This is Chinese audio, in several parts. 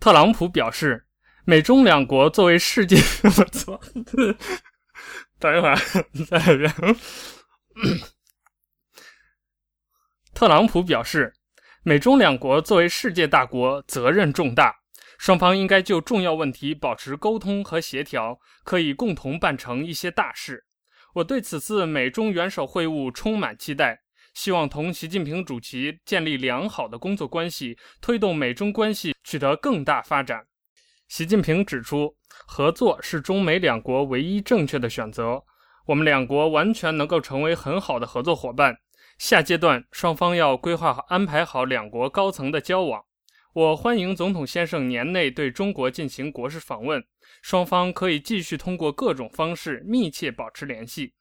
特朗普表示，美中两国作为世界，我操，等一会儿，再来一遍。特朗普表示，美中两国作为世界大国，责任重大，双方应该就重要问题保持沟通和协调，可以共同办成一些大事。我对此次美中元首会晤充满期待。希望同习近平主席建立良好的工作关系，推动美中关系取得更大发展。习近平指出，合作是中美两国唯一正确的选择。我们两国完全能够成为很好的合作伙伴。下阶段，双方要规划好、安排好两国高层的交往。我欢迎总统先生年内对中国进行国事访问，双方可以继续通过各种方式密切保持联系。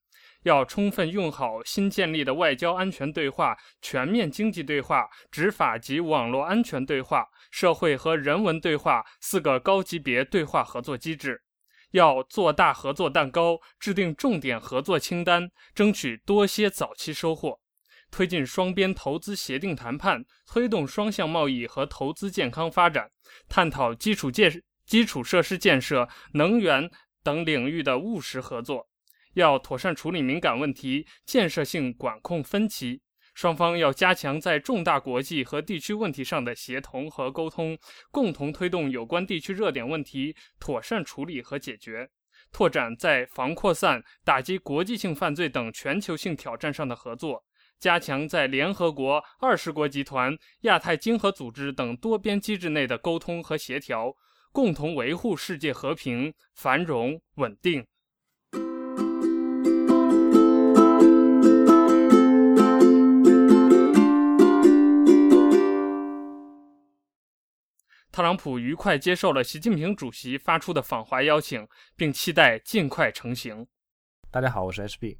要充分用好新建立的外交安全对话、全面经济对话、执法及网络安全对话、社会和人文对话四个高级别对话合作机制。要做大合作蛋糕，制定重点合作清单，争取多些早期收获。推进双边投资协定谈判，推动双向贸易和投资健康发展。探讨基础建基础设施建设、能源等领域的务实合作。要妥善处理敏感问题，建设性管控分歧。双方要加强在重大国际和地区问题上的协同和沟通，共同推动有关地区热点问题妥善处理和解决。拓展在防扩散、打击国际性犯罪等全球性挑战上的合作，加强在联合国、二十国集团、亚太经合组织等多边机制内的沟通和协调，共同维护世界和平、繁荣、稳定。特朗普愉快接受了习近平主席发出的访华邀请，并期待尽快成行。大家好，我是 HB。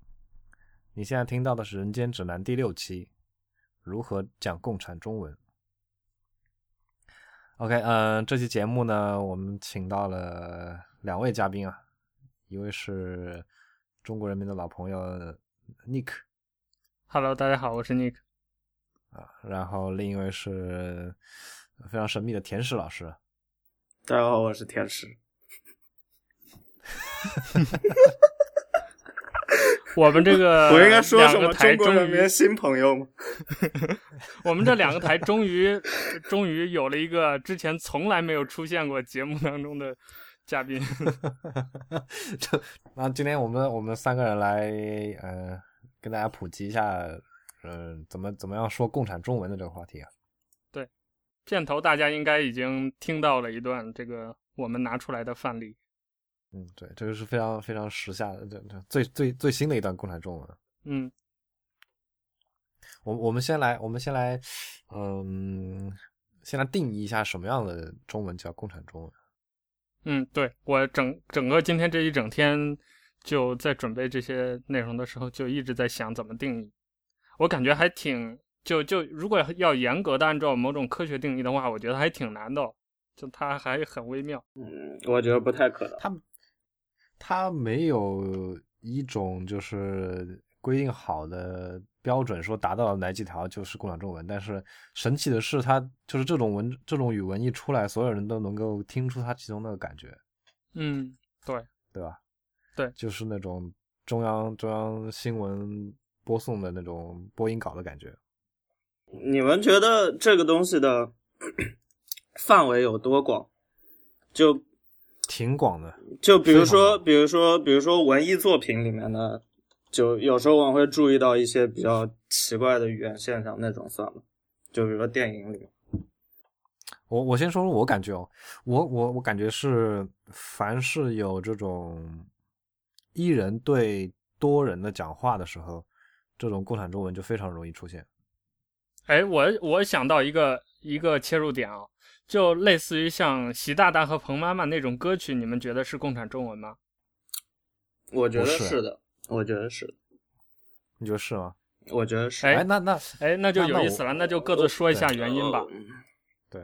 你现在听到的是《人间指南》第六期，如何讲共产中文？OK，嗯、呃，这期节目呢，我们请到了两位嘉宾啊，一位是中国人民的老朋友 Nick。Hello，大家好，我是 Nick。啊，然后另一位是。非常神秘的田石老师，大家好，我是田石。我们这个 我应该说什么？中国人民新朋友吗？我们这两个台终于终于有了一个之前从来没有出现过节目当中的嘉宾。那今天我们我们三个人来呃跟大家普及一下，嗯、呃，怎么怎么样说共产中文的这个话题啊？片头大家应该已经听到了一段这个我们拿出来的范例。嗯，对，这个是非常非常时下的，这这最最最新的一段共产中文。嗯，我我们先来，我们先来，嗯，先来定义一下什么样的中文叫共产中文。嗯，对，我整整个今天这一整天就在准备这些内容的时候，就一直在想怎么定义。我感觉还挺。就就如果要严格的按照某种科学定义的话，我觉得还挺难的，就它还很微妙。嗯，我觉得不太可能。它它没有一种就是规定好的标准，说达到了哪几条就是共享中文。但是神奇的是，它就是这种文这种语文一出来，所有人都能够听出它其中那个感觉。嗯，对，对吧？对，就是那种中央中央新闻播送的那种播音稿的感觉。你们觉得这个东西的 范围有多广？就挺广的。就比如说，比如说，比如说文艺作品里面的，就有时候我会注意到一些比较奇怪的语言现象，那种算吗？就比如说电影里面。我我先说说我感觉哦，我我我感觉是，凡是有这种一人对多人的讲话的时候，这种共产中文就非常容易出现。哎，我我想到一个一个切入点啊，就类似于像习大大和彭妈妈那种歌曲，你们觉得是共产中文吗？我觉得是的，我觉得是的。你觉得是吗？我觉得是。哎，那那哎，那就有意思了，那，那就各自说一下原因吧。对。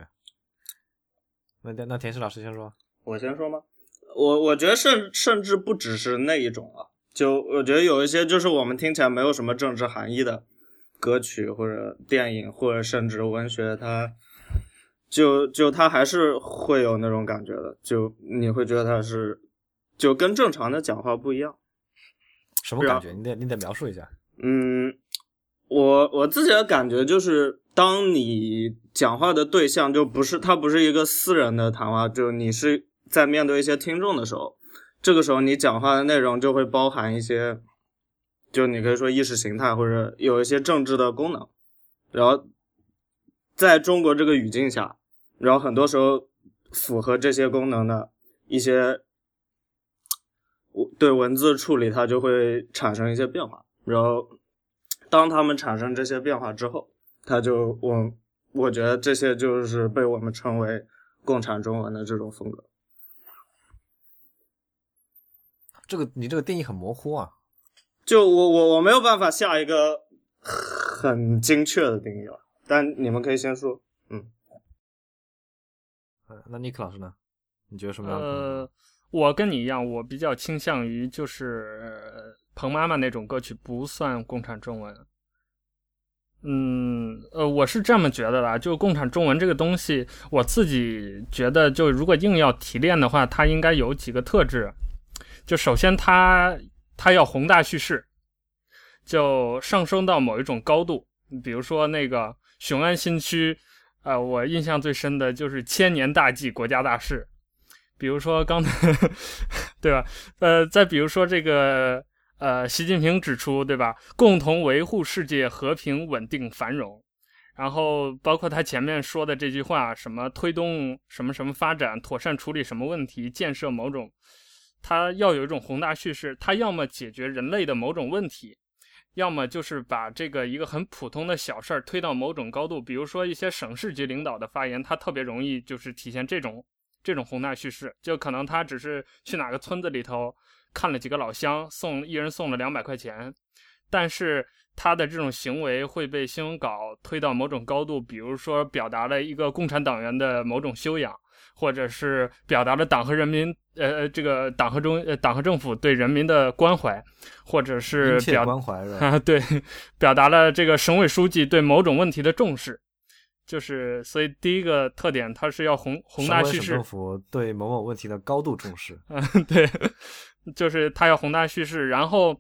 那那田石老师先说。我先说吗？我我觉得甚甚至不只是那一种啊，就我觉得有一些就是我们听起来没有什么政治含义的。歌曲或者电影或者甚至文学，它就就它还是会有那种感觉的，就你会觉得它是就跟正常的讲话不一样。什么感觉？你得你得描述一下。嗯，我我自己的感觉就是，当你讲话的对象就不是他不是一个私人的谈话，就你是在面对一些听众的时候，这个时候你讲话的内容就会包含一些，就你可以说意识形态或者有一些政治的功能，然后在中国这个语境下。然后很多时候，符合这些功能的一些，对文字处理，它就会产生一些变化。然后，当他们产生这些变化之后，它就我我觉得这些就是被我们称为共产中文的这种风格。这个你这个定义很模糊啊！就我我我没有办法下一个很精确的定义了，但你们可以先说，嗯。那尼克老师呢？你觉得什么样？呃，我跟你一样，我比较倾向于就是彭妈妈那种歌曲不算共产中文。嗯，呃，我是这么觉得的，就共产中文这个东西，我自己觉得，就如果硬要提炼的话，它应该有几个特质。就首先它，它要宏大叙事，就上升到某一种高度。比如说那个雄安新区。啊、呃，我印象最深的就是千年大计，国家大事。比如说刚才，对吧？呃，再比如说这个，呃，习近平指出，对吧？共同维护世界和平、稳定、繁荣。然后包括他前面说的这句话，什么推动什么什么发展，妥善处理什么问题，建设某种，他要有一种宏大叙事，他要么解决人类的某种问题。要么就是把这个一个很普通的小事儿推到某种高度，比如说一些省市级领导的发言，他特别容易就是体现这种这种宏大叙事，就可能他只是去哪个村子里头看了几个老乡，送一人送了两百块钱，但是他的这种行为会被新闻稿推到某种高度，比如说表达了一个共产党员的某种修养。或者是表达了党和人民，呃，这个党和中，呃，党和政府对人民的关怀，或者是表关怀是吧？啊，对，表达了这个省委书记对某种问题的重视，就是所以第一个特点，它是要宏宏大叙事。省政府对某某问题的高度重视，嗯，对，就是它要宏大叙事，然后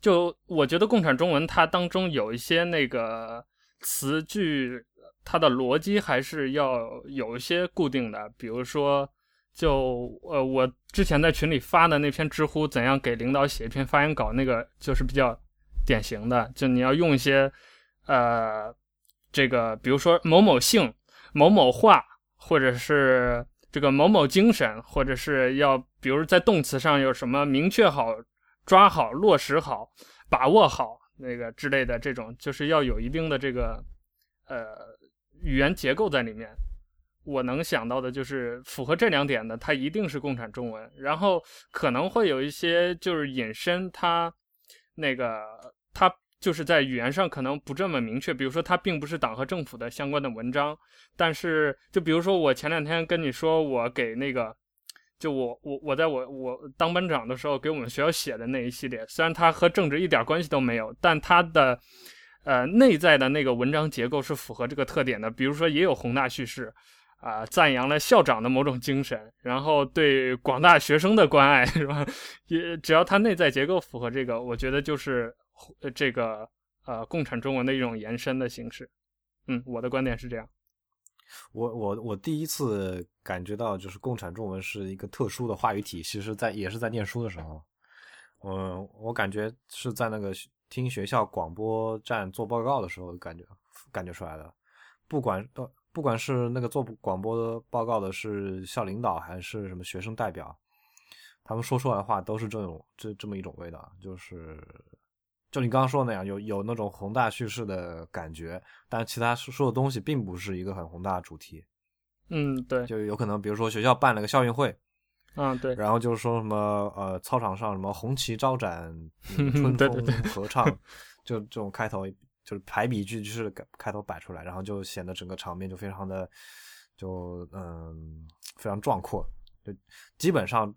就我觉得共产中文它当中有一些那个词句。它的逻辑还是要有一些固定的，比如说，就呃，我之前在群里发的那篇知乎怎样给领导写一篇发言稿，那个就是比较典型的，就你要用一些呃，这个比如说某某性、某某话，或者是这个某某精神，或者是要比如在动词上有什么明确好、抓好、落实好、把握好那个之类的这种，就是要有一定的这个呃。语言结构在里面，我能想到的就是符合这两点的，它一定是共产中文。然后可能会有一些就是引申，它那个它就是在语言上可能不这么明确。比如说，它并不是党和政府的相关的文章，但是就比如说我前两天跟你说，我给那个就我我我在我我当班长的时候给我们学校写的那一系列，虽然它和政治一点关系都没有，但它的。呃，内在的那个文章结构是符合这个特点的，比如说也有宏大叙事，啊、赞扬了校长的某种精神，然后对广大学生的关爱，是吧？也只要它内在结构符合这个，我觉得就是这个呃共产中文的一种延伸的形式。嗯，我的观点是这样。我我我第一次感觉到就是共产中文是一个特殊的话语体系，是在也是在念书的时候，嗯，我感觉是在那个。听学校广播站做报告的时候，感觉感觉出来的，不管不不管是那个做广播报告的是校领导还是什么学生代表，他们说出来的话都是这种这这么一种味道，就是就你刚刚说的那样，有有那种宏大叙事的感觉，但其他说的东西并不是一个很宏大的主题。嗯，对，就有可能比如说学校办了个校运会。嗯，对，然后就是说什么呃，操场上什么红旗招展，春风合唱，对。对对就这种开头就是排比句，就是开头摆出来，然后就显得整个场面就非常的就嗯非常壮阔，就基本上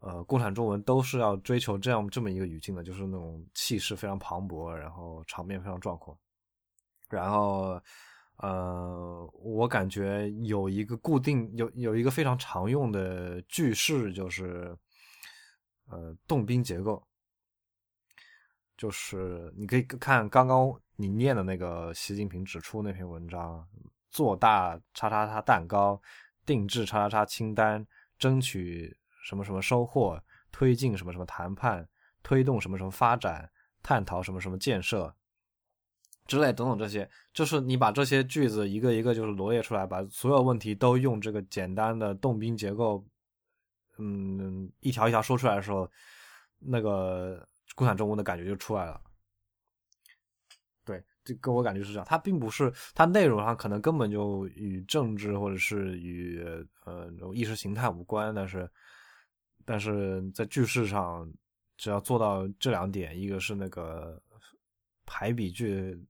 呃共产中文都是要追求这样这么一个语境的，就是那种气势非常磅礴，然后场面非常壮阔，然后呃，我感觉有一个固定有有一个非常常用的句式，就是呃动宾结构，就是你可以看刚刚你念的那个习近平指出那篇文章，做大叉叉叉蛋糕，定制叉叉叉清单，争取什么什么收获，推进什么什么谈判，推动什么什么发展，探讨什么什么建设。之类等等这些，就是你把这些句子一个一个就是罗列出来，把所有问题都用这个简单的动宾结构，嗯，一条一条说出来的时候，那个共产中文的感觉就出来了。对，这个我感觉是这样，它并不是它内容上可能根本就与政治或者是与呃意识形态无关，但是但是在句式上，只要做到这两点，一个是那个排比句。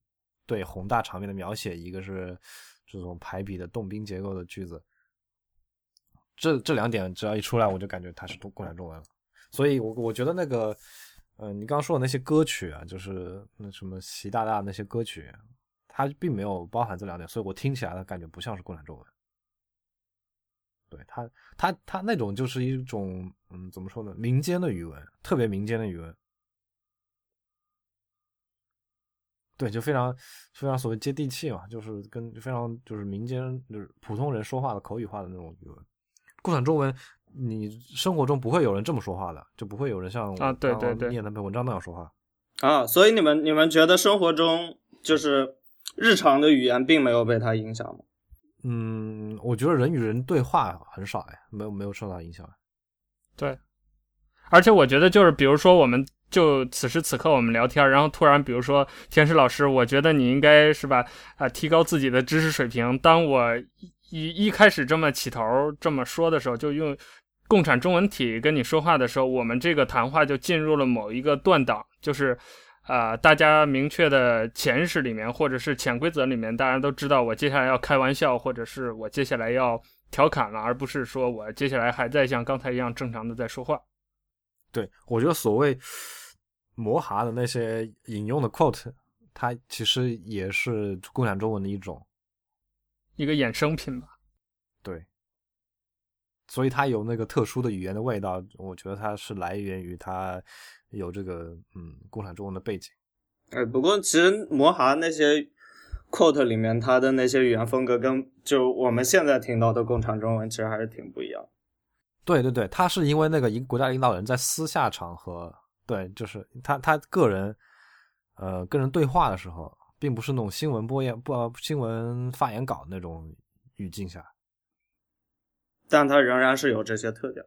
对宏大场面的描写，一个是这种排比的动宾结构的句子，这这两点只要一出来，我就感觉它是共共产中文了。所以我，我觉得那个，嗯、你刚刚说的那些歌曲啊，就是那什么习大大那些歌曲，它并没有包含这两点，所以我听起来的感觉不像是共产中文。对它，它它那种就是一种，嗯，怎么说呢？民间的语文，特别民间的语文。对，就非常非常所谓接地气嘛，就是跟非常就是民间就是普通人说话的口语化的那种语文。共产中文，你生活中不会有人这么说话的，就不会有人像啊对对对念那篇文章那样说话啊。所以你们你们觉得生活中就是日常的语言并没有被它影响吗？嗯，我觉得人与人对话很少哎，没有没有受到影响。对，而且我觉得就是比如说我们。就此时此刻我们聊天，然后突然比如说田石老师，我觉得你应该是吧啊，提高自己的知识水平。当我一一开始这么起头这么说的时候，就用共产中文体跟你说话的时候，我们这个谈话就进入了某一个断档，就是啊、大家明确的潜意识里面或者是潜规则里面，大家都知道我接下来要开玩笑，或者是我接下来要调侃了，而不是说我接下来还在像刚才一样正常的在说话。对，我觉得所谓。摩哈的那些引用的 quote，它其实也是共产中文的一种，一个衍生品吧。对，所以它有那个特殊的语言的味道，我觉得它是来源于它有这个嗯共产中文的背景。哎，不过其实摩哈那些 quote 里面，它的那些语言风格跟就我们现在听到的共产中文其实还是挺不一样。对对对，他是因为那个一个国家领导人在私下场合。对，就是他他个人，呃，跟人对话的时候，并不是那种新闻播言不新闻发言稿那种语境下，但他仍然是有这些特点。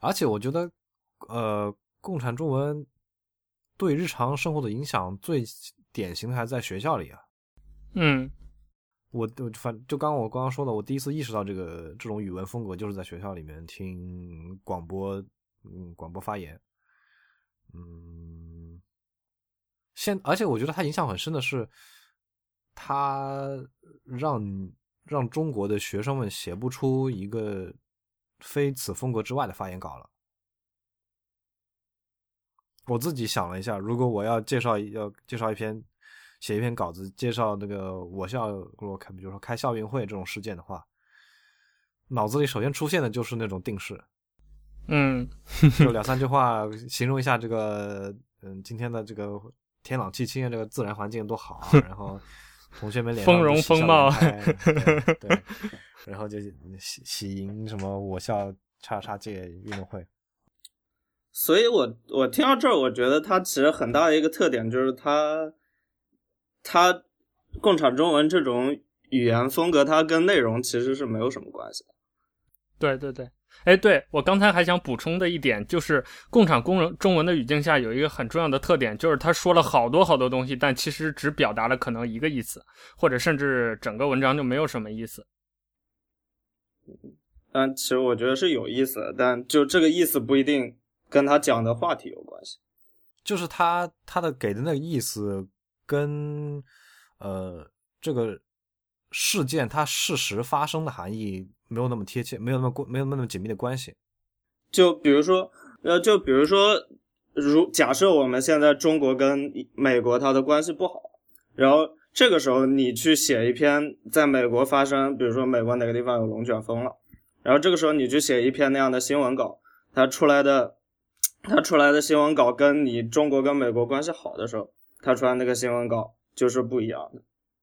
而且我觉得，呃，共产中文对日常生活的影响最典型的还在学校里啊。嗯，我我反就刚刚我刚刚说的，我第一次意识到这个这种语文风格，就是在学校里面听广播，嗯，广播发言。嗯，现而且我觉得他影响很深的是，他让让中国的学生们写不出一个非此风格之外的发言稿了。我自己想了一下，如果我要介绍要介绍一篇写一篇稿子，介绍那个我校我开比如说开校运会这种事件的话，脑子里首先出现的就是那种定式。嗯，就两三句话形容一下这个，嗯，今天的这个天朗气清，这个自然环境多好啊。然后同学们脸上丰容风貌，对，对，然后就喜喜迎什么我校叉叉届运动会。所以我我听到这儿，我觉得它其实很大的一个特点就是它，它共产中文这种语言风格，它跟内容其实是没有什么关系的。对对对。哎，对，我刚才还想补充的一点就是，共产工人中文的语境下有一个很重要的特点，就是他说了好多好多东西，但其实只表达了可能一个意思，或者甚至整个文章就没有什么意思。但其实我觉得是有意思的，但就这个意思不一定跟他讲的话题有关系。就是他他的给的那个意思跟呃这个事件它事实发生的含义。没有那么贴切，没有那么关，没有那么紧密的关系。就比如说，呃，就比如说，如假设我们现在中国跟美国它的关系不好，然后这个时候你去写一篇在美国发生，比如说美国哪个地方有龙卷风了，然后这个时候你去写一篇那样的新闻稿，它出来的，它出来的新闻稿跟你中国跟美国关系好的时候，它出来那个新闻稿就是不一样的。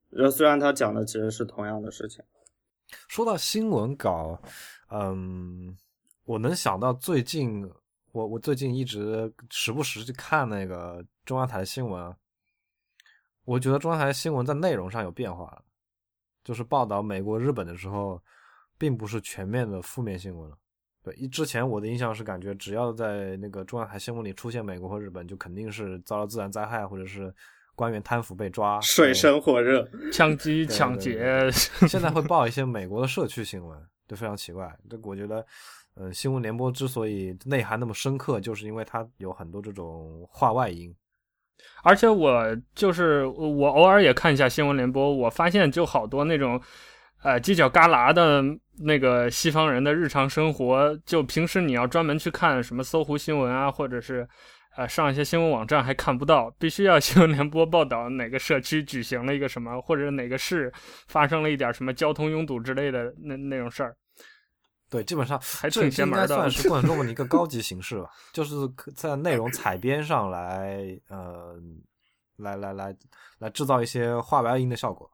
然后虽然他讲的其实是同样的事情。说到新闻稿，嗯，我能想到最近，我我最近一直时不时去看那个中央台的新闻，我觉得中央台新闻在内容上有变化了，就是报道美国、日本的时候，并不是全面的负面新闻了。对，一之前我的印象是感觉，只要在那个中央台新闻里出现美国和日本，就肯定是遭到自然灾害或者是。官员贪腐被抓，水深火热，枪击、抢劫。现在会报一些美国的社区新闻，就非常奇怪。这我觉得，呃，新闻联播之所以内涵那么深刻，就是因为它有很多这种话外音。而且我就是我偶尔也看一下新闻联播，我发现就好多那种，呃，犄角旮旯的那个西方人的日常生活，就平时你要专门去看什么搜狐新闻啊，或者是。呃，上一些新闻网站还看不到，必须要新闻联播报道哪个社区举行了一个什么，或者哪个市发生了一点什么交通拥堵之类的那那种事儿。对，基本上还挺邪门的。这应该算是共产 中文的一个高级形式吧，就是在内容采编上来，呃，来来来来制造一些话外音的效果。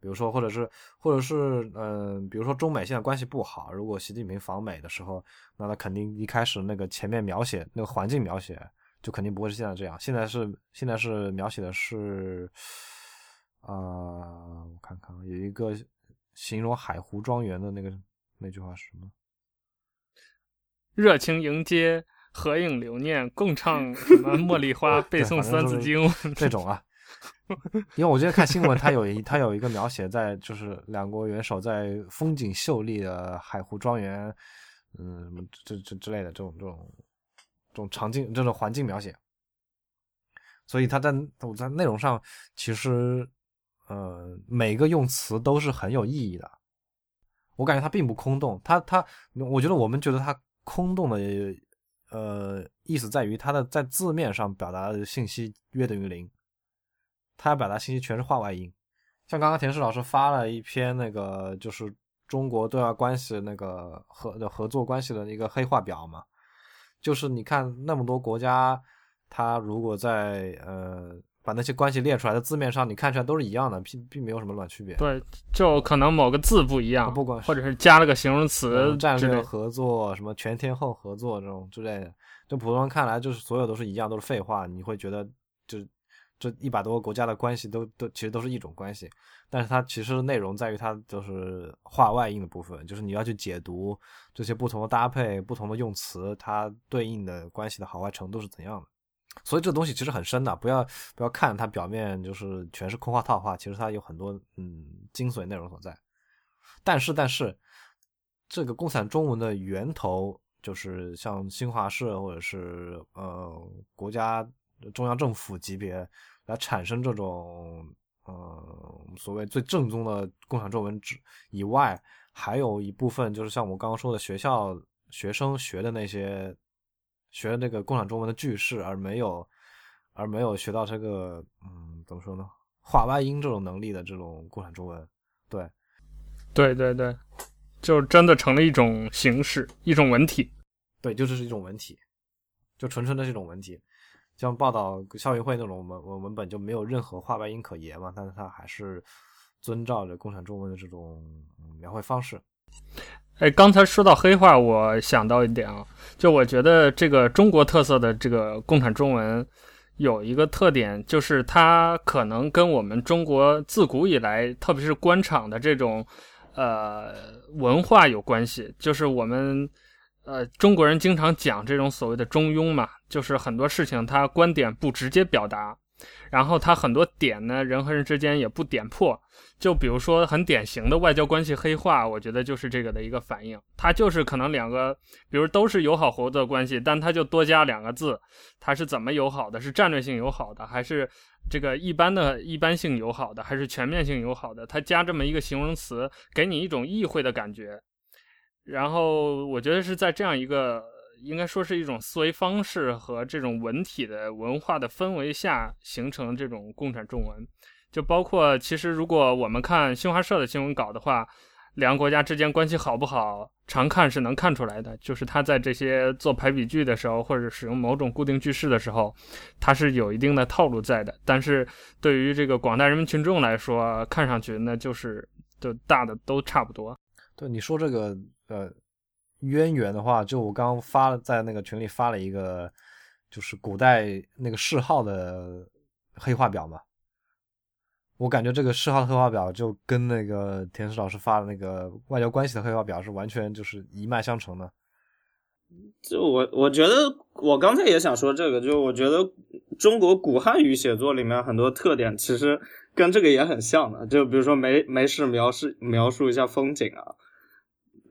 比如说，或者是，或者是，嗯、呃，比如说中美现在关系不好，如果习近平访美的时候，那他肯定一开始那个前面描写那个环境描写。就肯定不会是现在这样，现在是现在是描写的是，啊、呃，我看看有一个形容海湖庄园的那个那句话是什么？热情迎接，合影留念，共唱什么茉莉花，背 诵三字经，这种啊。因为我今天看新闻，它有一它有一个描写在，就是两国元首在风景秀丽的海湖庄园，嗯，这这之类的这种这种。这种场景、这种环境描写，所以他在我在内容上，其实，呃，每个用词都是很有意义的。我感觉他并不空洞，他他，我觉得我们觉得他空洞的，呃，意思在于他的在字面上表达的信息约等于零，他要表达信息全是话外音。像刚刚田氏老师发了一篇那个就是中国对外关系那个合的合作关系的一个黑话表嘛。就是你看那么多国家，它如果在呃把那些关系列出来的字面上，你看出来都是一样的，并并没有什么卵区别。对，就可能某个字不一样，不管是或者是加了个形容词，战略合作什么全天候合作这种之类的，就普通人看来就是所有都是一样，都是废话。你会觉得就这一百多个国家的关系都都其实都是一种关系。但是它其实内容在于它就是话外音的部分，就是你要去解读这些不同的搭配、不同的用词，它对应的关系的好坏程度是怎样的。所以这东西其实很深的，不要不要看它表面就是全是空话套话，其实它有很多嗯精髓内容所在。但是但是这个共产中文的源头就是像新华社或者是呃国家中央政府级别来产生这种。呃，所谓最正宗的共产中文之以外，还有一部分就是像我刚刚说的学校学生学的那些学的那个共产中文的句式，而没有而没有学到这个嗯，怎么说呢？话外音这种能力的这种共产中文，对，对对对，就真的成了一种形式，一种文体，对，就这是一种文体，就纯纯的是一种文体。像报道校运会那种文文本就没有任何话外音可言嘛，但是他还是遵照着共产中文的这种描绘方式。哎，刚才说到黑话，我想到一点啊，就我觉得这个中国特色的这个共产中文有一个特点，就是它可能跟我们中国自古以来，特别是官场的这种呃文化有关系，就是我们。呃，中国人经常讲这种所谓的中庸嘛，就是很多事情他观点不直接表达，然后他很多点呢，人和人之间也不点破。就比如说很典型的外交关系黑化，我觉得就是这个的一个反应。他就是可能两个，比如都是友好合作关系，但他就多加两个字，他是怎么友好的？是战略性友好的，还是这个一般的一般性友好的，还是全面性友好的？他加这么一个形容词，给你一种意会的感觉。然后我觉得是在这样一个应该说是一种思维方式和这种文体的文化的氛围下形成这种共产中文，就包括其实如果我们看新华社的新闻稿的话，两个国家之间关系好不好，常看是能看出来的。就是他在这些做排比句的时候，或者使用某种固定句式的时候，他是有一定的套路在的。但是对于这个广大人民群众来说，看上去那就是就大的都差不多。对你说这个呃渊源的话，就我刚发在那个群里发了一个，就是古代那个谥号的黑话表嘛。我感觉这个谥号的黑话表就跟那个田石老师发的那个外交关系的黑话表是完全就是一脉相承的。就我我觉得我刚才也想说这个，就我觉得中国古汉语写作里面很多特点其实跟这个也很像的。就比如说没没事描述描述一下风景啊，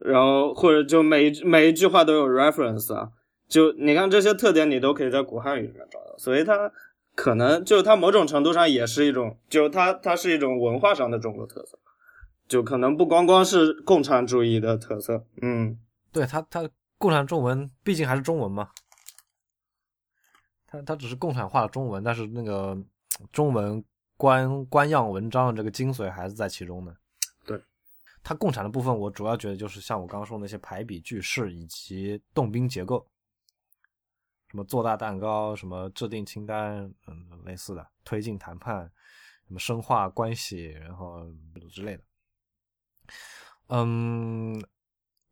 然后或者就每一每一句话都有 reference 啊，就你看这些特点你都可以在古汉语里面找到，所以它。可能就它某种程度上也是一种，就它它是一种文化上的中国特色，就可能不光光是共产主义的特色。嗯，对，它它共产中文毕竟还是中文嘛，它它只是共产化的中文，但是那个中文官官样文章的这个精髓还是在其中的。它共产的部分，我主要觉得就是像我刚刚说的那些排比句式以及动宾结构。什么做大蛋糕，什么制定清单，嗯，类似的推进谈判，什么深化关系，然后之类的。嗯，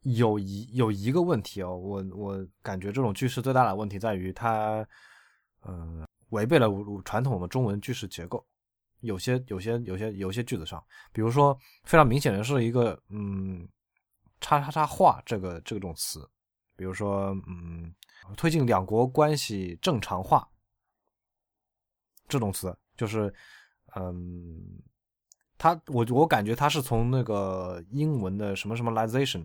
有一有一个问题哦，我我感觉这种句式最大的问题在于它，嗯，违背了传统的中文句式结构。有些有些有些有些句子上，比如说非常明显的是一个嗯，叉叉叉化这个这种词，比如说嗯。推进两国关系正常化。这种词，就是，嗯，它我我感觉它是从那个英文的什么什么 ization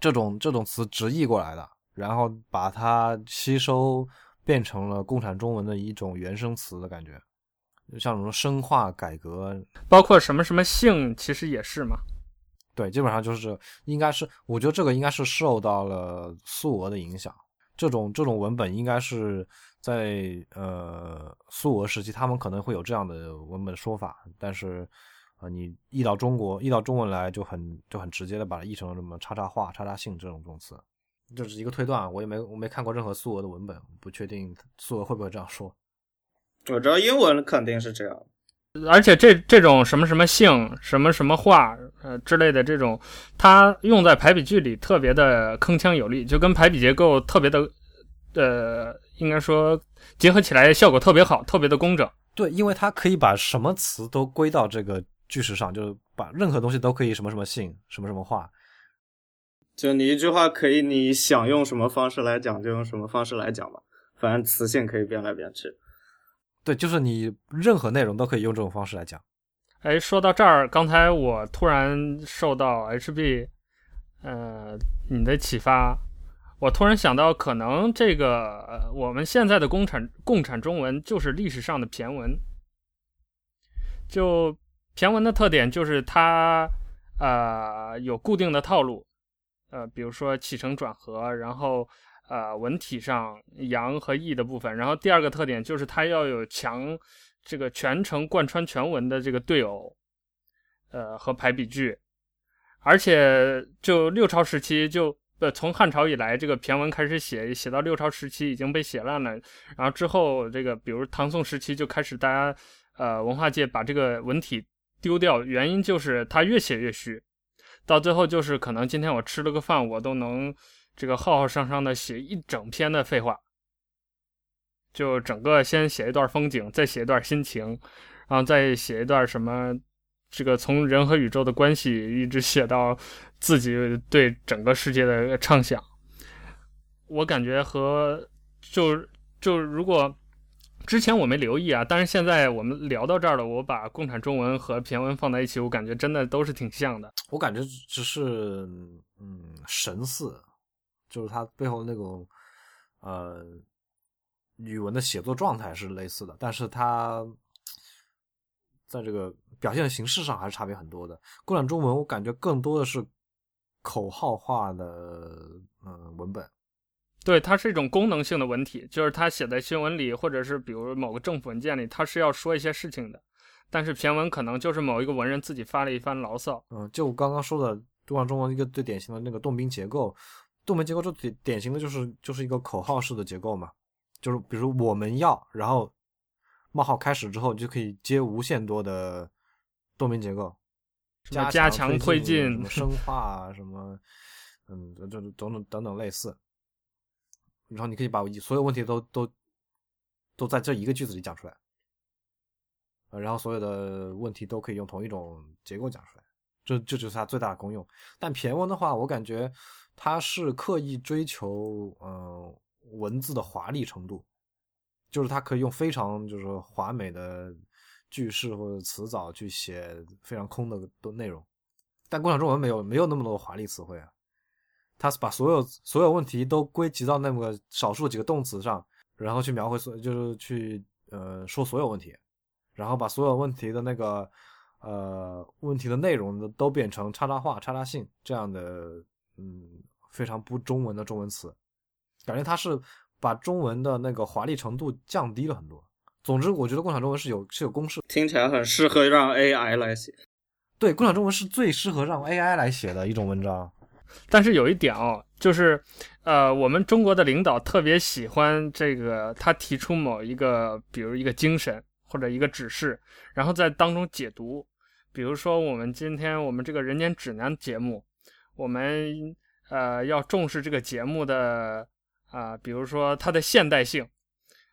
这种这种词直译过来的，然后把它吸收变成了共产中文的一种原生词的感觉，像什么深化改革，包括什么什么性，其实也是嘛。对，基本上就是应该是，我觉得这个应该是受到了苏俄的影响。这种这种文本应该是在呃苏俄时期，他们可能会有这样的文本说法，但是啊、呃，你译到中国，译到中文来就很就很直接的把它译成了什么叉叉化、叉叉性这种动词，这、是一个推断。我也没我没看过任何苏俄的文本，不确定苏俄会不会这样说。我知道英文肯定是这样。而且这这种什么什么性什么什么话呃之类的这种，它用在排比句里特别的铿锵有力，就跟排比结构特别的，呃，应该说结合起来效果特别好，特别的工整。对，因为它可以把什么词都归到这个句式上，就是把任何东西都可以什么什么性什么什么话。就你一句话可以你想用什么方式来讲就用什么方式来讲吧，反正词性可以变来变去。对，就是你任何内容都可以用这种方式来讲。哎，说到这儿，刚才我突然受到 HB，呃，你的启发，我突然想到，可能这个、我们现在的共产共产中文就是历史上的骈文。就骈文的特点就是它，呃，有固定的套路，呃，比如说起承转合，然后。呃，文体上扬和抑的部分，然后第二个特点就是它要有强这个全程贯穿全文的这个对偶，呃和排比句，而且就六朝时期就呃从汉朝以来这个骈文开始写，写到六朝时期已经被写烂了，然后之后这个比如唐宋时期就开始大家呃文化界把这个文体丢掉，原因就是它越写越虚，到最后就是可能今天我吃了个饭我都能。这个浩浩汤汤的写一整篇的废话，就整个先写一段风景，再写一段心情，然后再写一段什么，这个从人和宇宙的关系一直写到自己对整个世界的畅想。我感觉和就就如果之前我没留意啊，但是现在我们聊到这儿了，我把共产中文和骈文放在一起，我感觉真的都是挺像的。我感觉只是嗯神似。就是它背后那种，呃，语文的写作状态是类似的，但是它在这个表现的形式上还是差别很多的。共产中文我感觉更多的是口号化的，嗯、呃，文本，对，它是一种功能性的文体，就是它写在新闻里，或者是比如某个政府文件里，它是要说一些事情的。但是骈文可能就是某一个文人自己发了一番牢骚。嗯，就我刚刚说的，共产中文一个最典型的那个动宾结构，动门结构就典典型的就是就是一个口号式的结构嘛，就是比如我们要，然后冒号开始之后，就可以接无限多的动门结构，加加强推进，什么深化啊，什么嗯，这这等等等等类似。然后你可以把所有问题都都都在这一个句子里讲出来。然后所有的问题都可以用同一种结构讲出来，这这就是它最大的功用。但骈文的话，我感觉他是刻意追求嗯、文字的华丽程度，就是他可以用非常就是华美的句式或者词藻去写非常空的的内容。但共产中文没有没有那么多华丽词汇啊，他是把所有所有问题都归集到那么个少数几个动词上，然后去描绘所就是去呃说所有问题。然后把所有问题的那个，呃，问题的内容都都变成叉叉话、叉叉性这样的，嗯，非常不中文的中文词，感觉它是把中文的那个华丽程度降低了很多。总之，我觉得共享中文是有是有公式，听起来很适合让 AI 来写。对，共享中文是最适合让 AI 来写的一种文章。但是有一点哦，就是，呃，我们中国的领导特别喜欢这个，他提出某一个，比如一个精神。或者一个指示，然后在当中解读。比如说，我们今天我们这个人间指南节目，我们呃要重视这个节目的啊、比如说它的现代性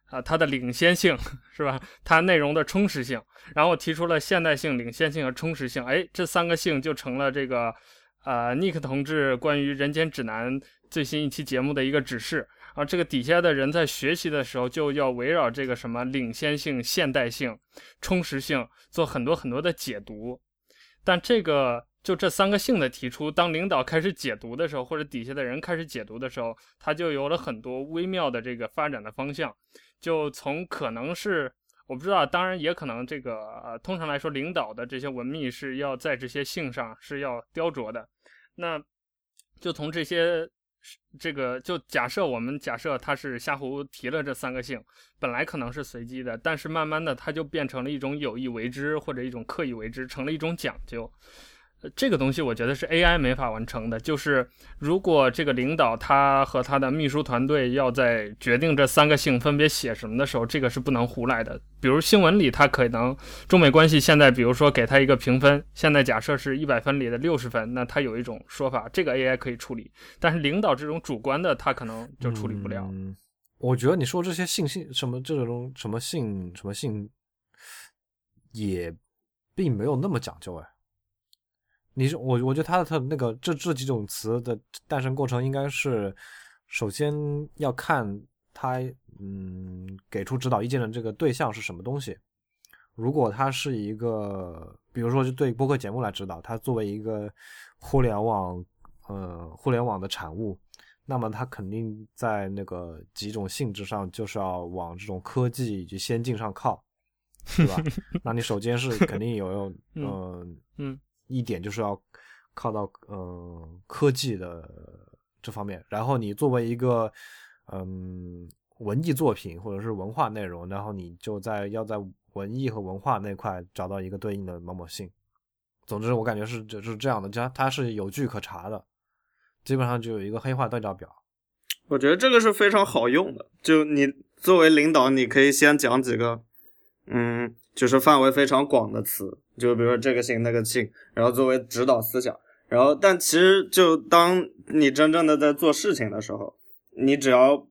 啊、它的领先性 是吧？它内容的充实性。然后我提出了现代性、领先性和充实性，哎，这三个性就成了这个呃尼克同志关于人间指南最新一期节目的一个指示。啊，这个底下的人在学习的时候就要围绕这个什么领先性、现代性、充实性做很多很多的解读。但这个就这三个性的提出，当领导开始解读的时候，或者底下的人开始解读的时候，他就有了很多微妙的这个发展的方向。就从可能是我不知道，当然也可能这个呃，通常来说，领导的这些文秘是要在这些性上是要雕琢的。那就从这些。这个就假设我们假设他是瞎胡提了这三个性，本来可能是随机的，但是慢慢的它就变成了一种有意为之或者一种刻意为之，成了一种讲究。这个东西我觉得是 AI 没法完成的。就是如果这个领导他和他的秘书团队要在决定这三个姓分别写什么的时候，这个是不能胡来的。比如新闻里，他可能中美关系现在，比如说给他一个评分，现在假设是一百分里的六十分，那他有一种说法，这个 AI 可以处理。但是领导这种主观的，他可能就处理不了。嗯，我觉得你说这些信息什么这种什么性什么性，也并没有那么讲究哎。你是我，我觉得他的特那个这这几种词的诞生过程，应该是首先要看他嗯给出指导意见的这个对象是什么东西。如果他是一个，比如说就对播客节目来指导，他作为一个互联网呃互联网的产物，那么他肯定在那个几种性质上就是要往这种科技以及先进上靠，对吧？那你首先是肯定有嗯 呃嗯。一点就是要靠到呃科技的这方面，然后你作为一个嗯文艺作品或者是文化内容，然后你就在要在文艺和文化那块找到一个对应的某某性。总之，我感觉是就是这样的，它它是有据可查的，基本上就有一个黑化对照表。我觉得这个是非常好用的，就你作为领导，你可以先讲几个，嗯，就是范围非常广的词。就比如说这个性那个性，然后作为指导思想，然后但其实就当你真正的在做事情的时候，你只要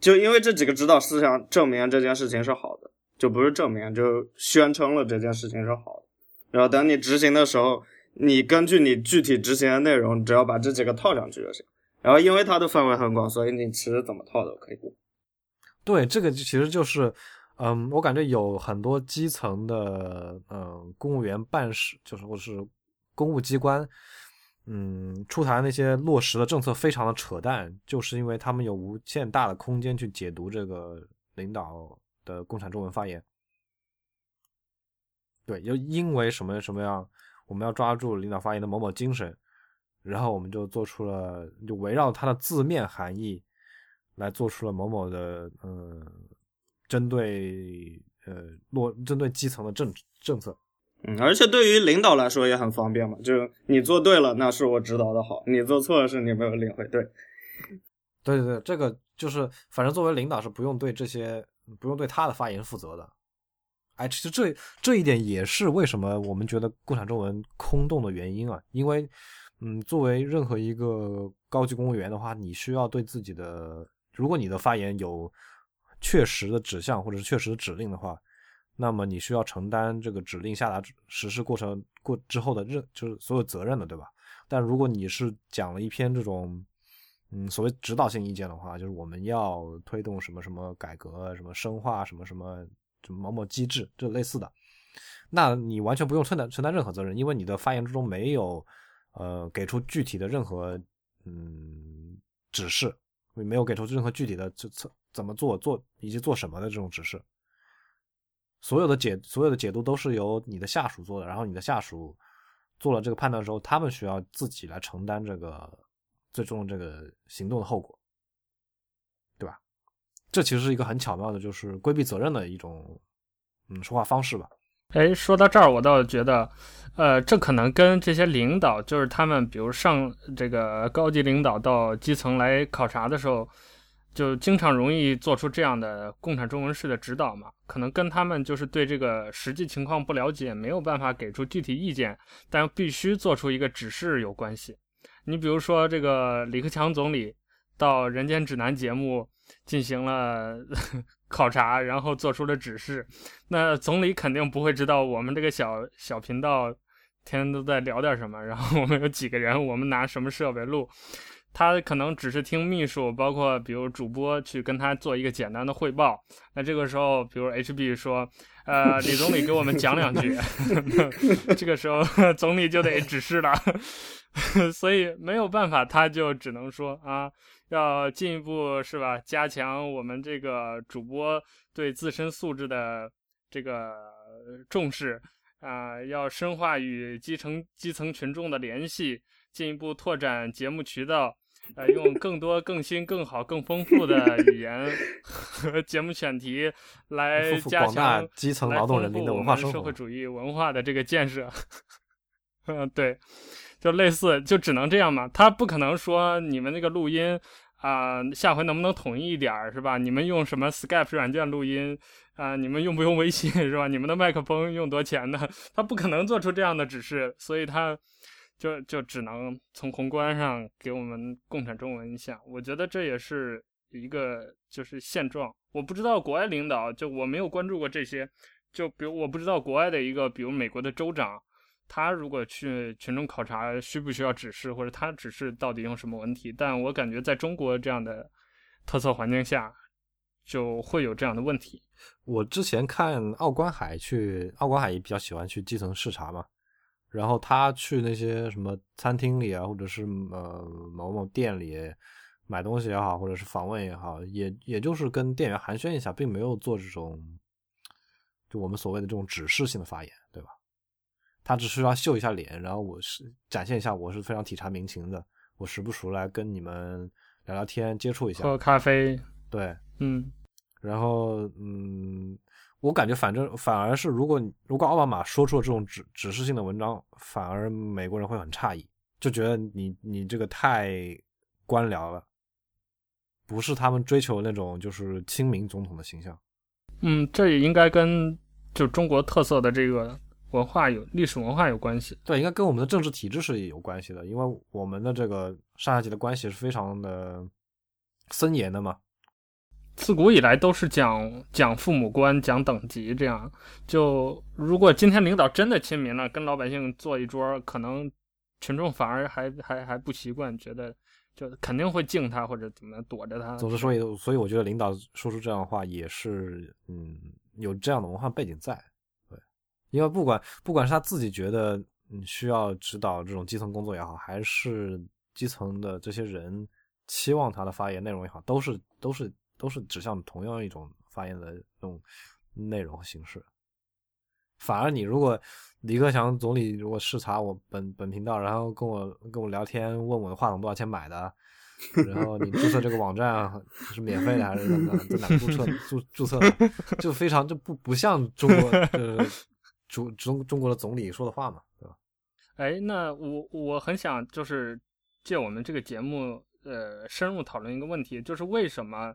就因为这几个指导思想证明这件事情是好的，就不是证明就宣称了这件事情是好的，然后等你执行的时候，你根据你具体执行的内容，只要把这几个套上去就行。然后因为它的范围很广，所以你其实怎么套都可以。对，这个其实就是。嗯，我感觉有很多基层的嗯公务员办事，就是或是公务机关，嗯出台那些落实的政策非常的扯淡，就是因为他们有无限大的空间去解读这个领导的共产中文发言。对，就因为什么什么样，我们要抓住领导发言的某某精神，然后我们就做出了就围绕它的字面含义，来做出了某某的嗯针对呃落针对基层的政政策。嗯，而且对于领导来说也很方便嘛，就是你做对了，那是我指导的好；你做错了，是你没有领会对。对对对，这个就是，反正作为领导是不用对这些不用对他的发言负责的。哎，其实这这一点也是为什么我们觉得共产中文空洞的原因啊，因为，嗯，作为任何一个高级公务员的话，你需要对自己的，如果你的发言有确实的指向或者是确实的指令的话，那么你需要承担这个指令下达实施过程过之后的任，就是所有责任的，对吧？但如果你是讲了一篇这种，嗯，所谓指导性意见的话，就是我们要推动什么什么改革，什么深化什么什么。什么某某机制，这类似的，那你完全不用承担承担任何责任，因为你的发言之中没有，呃，给出具体的任何嗯指示，没有给出任何具体的策策怎么做做以及做什么的这种指示，所有的解所有的解读都是由你的下属做的，然后你的下属做了这个判断之后，他们需要自己来承担这个最终这个行动的后果。对吧这其实是一个很巧妙的，就是规避责任的一种，嗯，说话方式吧。哎，说到这儿，我倒觉得，呃，这可能跟这些领导，就是他们，比如上这个高级领导到基层来考察的时候，就经常容易做出这样的共产中文式的指导嘛。可能跟他们就是对这个实际情况不了解，没有办法给出具体意见，但必须做出一个指示有关系。你比如说，这个李克强总理到《人间指南》节目。进行了 考察，然后做出了指示。那总理肯定不会知道我们这个小小频道天天都在聊点什么，然后我们有几个人，我们拿什么设备录。他可能只是听秘书，包括比如主播去跟他做一个简单的汇报。那这个时候，比如 HB 说：“呃，李总理给我们讲两句。”这个时候总理就得指示了，所以没有办法，他就只能说啊。要进一步是吧？加强我们这个主播对自身素质的这个重视啊、呃，要深化与基层基层群众的联系，进一步拓展节目渠道，呃，用更多、更新、更好、更丰富的语言和节目选题来加强基层劳动人民的文化生活、社会主义文化的这个建设。嗯，对。就类似，就只能这样嘛。他不可能说你们那个录音啊、呃，下回能不能统一一点儿，是吧？你们用什么 Skype 软件录音啊、呃？你们用不用微信，是吧？你们的麦克风用多钱呢？他不可能做出这样的指示，所以他就就只能从宏观上给我们共产中文一下。我觉得这也是一个就是现状。我不知道国外领导，就我没有关注过这些。就比如我不知道国外的一个，比如美国的州长。他如果去群众考察，需不需要指示，或者他指示到底用什么文体？但我感觉在中国这样的特色环境下，就会有这样的问题。我之前看奥关海去，奥关海也比较喜欢去基层视察嘛。然后他去那些什么餐厅里啊，或者是呃某某店里买东西也好，或者是访问也好，也也就是跟店员寒暄一下，并没有做这种就我们所谓的这种指示性的发言，对吧？他只是要秀一下脸，然后我是展现一下我是非常体察民情的，我时不时来跟你们聊聊天，接触一下，喝咖啡，对，嗯，然后嗯，我感觉反正反而是如果如果奥巴马说出了这种指指示性的文章，反而美国人会很诧异，就觉得你你这个太官僚了，不是他们追求那种就是亲民总统的形象。嗯，这也应该跟就中国特色的这个。文化有历史文化有关系，对，应该跟我们的政治体制是有关系的，因为我们的这个上下级的关系是非常的森严的嘛。自古以来都是讲讲父母官，讲等级，这样就如果今天领导真的亲民了，跟老百姓坐一桌，可能群众反而还还还不习惯，觉得就肯定会敬他或者怎么躲着他。总之所以，所以我觉得领导说出这样的话也是嗯有这样的文化背景在。对因为不管不管是他自己觉得嗯需要指导这种基层工作也好，还是基层的这些人期望他的发言内容也好，都是都是都是指向同样一种发言的这种内容和形式。反而你如果李克强总理如果视察我本本频道，然后跟我跟我聊天，问我的话筒多少钱买的，然后你注册这个网站是免费的还是怎么的在哪注册注注册的，就非常就不不像中国就是中中中国的总理说的话嘛，对吧？哎，那我我很想就是借我们这个节目，呃，深入讨论一个问题，就是为什么，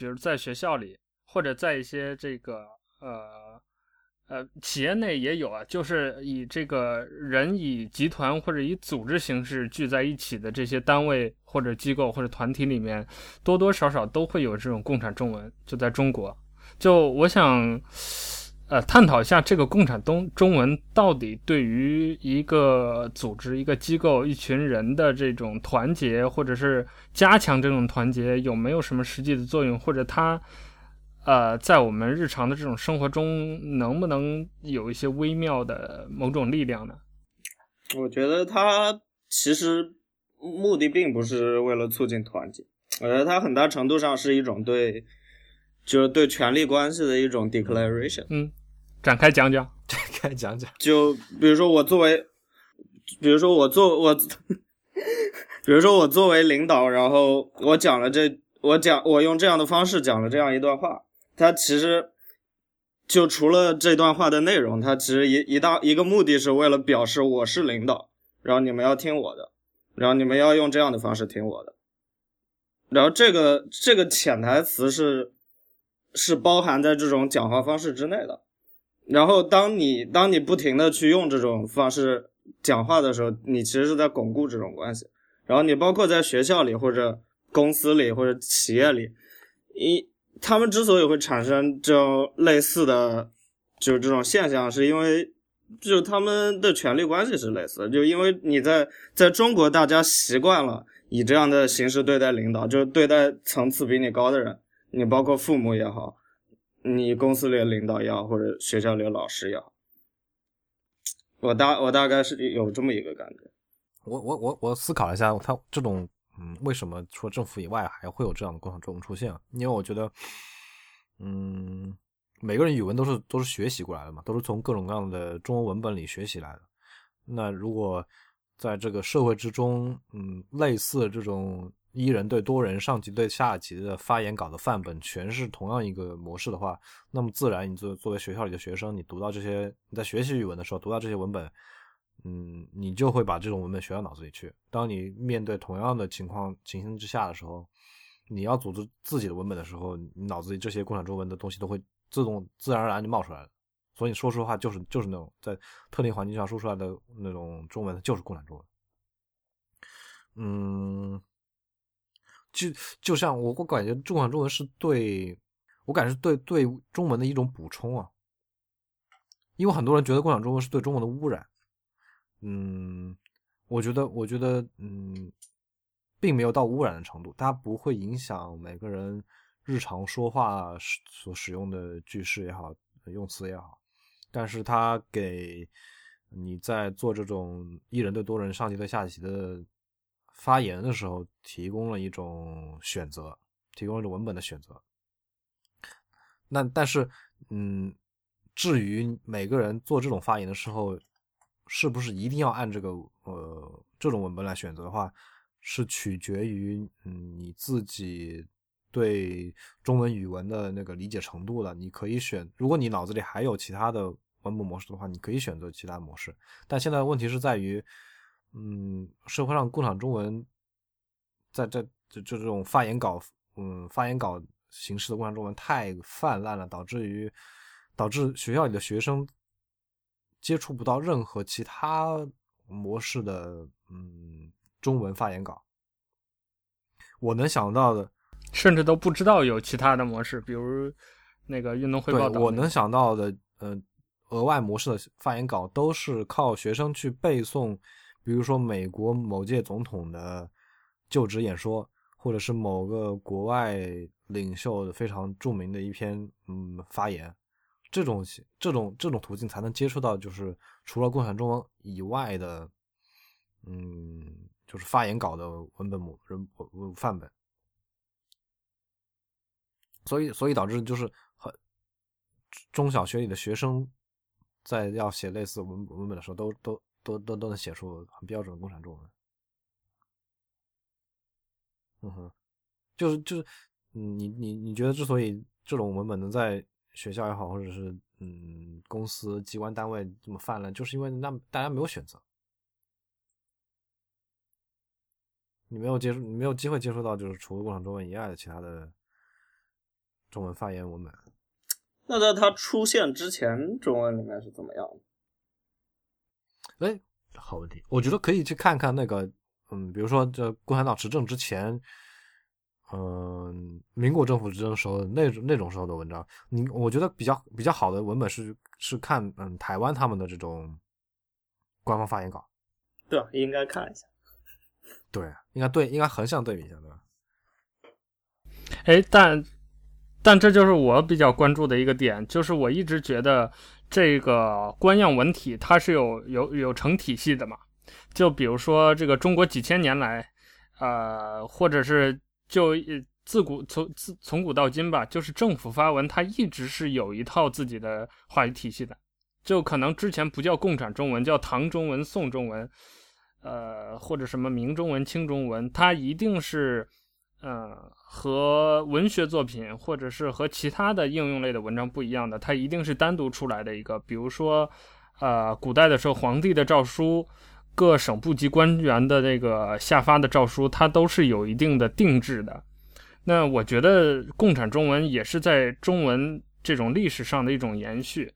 比如在学校里或者在一些这个呃。呃，企业内也有啊，就是以这个人以集团或者以组织形式聚在一起的这些单位或者机构或者团体里面，多多少少都会有这种共产中文。就在中国，就我想，呃，探讨一下这个共产东中文到底对于一个组织、一个机构、一群人的这种团结，或者是加强这种团结，有没有什么实际的作用，或者它。呃，在我们日常的这种生活中，能不能有一些微妙的某种力量呢？我觉得它其实目的并不是为了促进团结，我觉得它很大程度上是一种对，就是对权力关系的一种 declaration。嗯，展开讲讲，展开讲讲。就比如说我作为，比如说我作我，比如说我作为领导，然后我讲了这，我讲我用这样的方式讲了这样一段话。它其实就除了这段话的内容，它其实一一大一个目的是为了表示我是领导，然后你们要听我的，然后你们要用这样的方式听我的，然后这个这个潜台词是是包含在这种讲话方式之内的。然后当你当你不停的去用这种方式讲话的时候，你其实是在巩固这种关系。然后你包括在学校里或者公司里或者企业里，一。他们之所以会产生这种类似的，就是这种现象，是因为就他们的权力关系是类似的。就因为你在在中国，大家习惯了以这样的形式对待领导，就是对待层次比你高的人，你包括父母也好，你公司里的领导要，或者学校里的老师要。我大我大概是有这么一个感觉。我我我我思考一下，他这种。嗯，为什么除了政府以外还会有这样的共产中出现？因为我觉得，嗯，每个人语文都是都是学习过来的嘛，都是从各种各样的中文文本里学习来的。那如果在这个社会之中，嗯，类似这种一人对多人、上级对下级的发言稿的范本全是同样一个模式的话，那么自然，你作作为学校里的学生，你读到这些，你在学习语文的时候读到这些文本。嗯，你就会把这种文本学到脑子里去。当你面对同样的情况情形之下的时候，你要组织自己的文本的时候，你脑子里这些共产中文的东西都会自动自然而然就冒出来了。所以你说实话，就是就是那种在特定环境下说出来的那种中文，就是共产中文。嗯，就就像我我感觉共产中文是对我感觉是对对中文的一种补充啊，因为很多人觉得共享中文是对中文的污染。嗯，我觉得，我觉得，嗯，并没有到污染的程度，它不会影响每个人日常说话所使用的句式也好，用词也好，但是它给你在做这种一人对多人、上级对下级的发言的时候，提供了一种选择，提供了一种文本的选择。那但是，嗯，至于每个人做这种发言的时候，是不是一定要按这个呃这种文本来选择的话，是取决于嗯你自己对中文语文的那个理解程度的。你可以选，如果你脑子里还有其他的文本模式的话，你可以选择其他模式。但现在问题是在于，嗯，社会上共产中文在这就就这种发言稿嗯发言稿形式的共产中文太泛滥了，导致于导致学校里的学生。接触不到任何其他模式的嗯中文发言稿，我能想到的，甚至都不知道有其他的模式，比如那个运动会报我能想到的，呃，额外模式的发言稿都是靠学生去背诵，比如说美国某届总统的就职演说，或者是某个国外领袖的非常著名的一篇嗯发言。这种这种这种途径才能接触到，就是除了共产中文以外的，嗯，就是发言稿的文本模人文范本。所以，所以导致就是很中小学里的学生在要写类似文文本的时候，都都都都都能写出很标准的共产中文。嗯哼，就是就是，你你你觉得之所以这种文本能在学校也好，或者是嗯公司机关单位这么泛滥，就是因为那大家没有选择，你没有接触，你没有机会接触到就是除了共产中文以外的其他的中文发言文本。那在它出现之前，中文里面是怎么样的？哎，好问题，我觉得可以去看看那个。嗯，比如说这共产党执政之前，嗯，民国政府执政时候那种那种时候的文章，你我觉得比较比较好的文本是是看嗯台湾他们的这种官方发言稿，对啊，应该看一下，对，应该对，应该横向对比一下，对吧？哎，但但这就是我比较关注的一个点，就是我一直觉得这个官样文体它是有有有成体系的嘛。就比如说这个中国几千年来，呃，或者是就自古从自从古到今吧，就是政府发文，它一直是有一套自己的话语体系的。就可能之前不叫共产中文，叫唐中文、宋中文，呃，或者什么明中文、清中文，它一定是，呃，和文学作品或者是和其他的应用类的文章不一样的，它一定是单独出来的一个。比如说，呃，古代的时候，皇帝的诏书。各省部级官员的这个下发的诏书，它都是有一定的定制的。那我觉得共产中文也是在中文这种历史上的一种延续。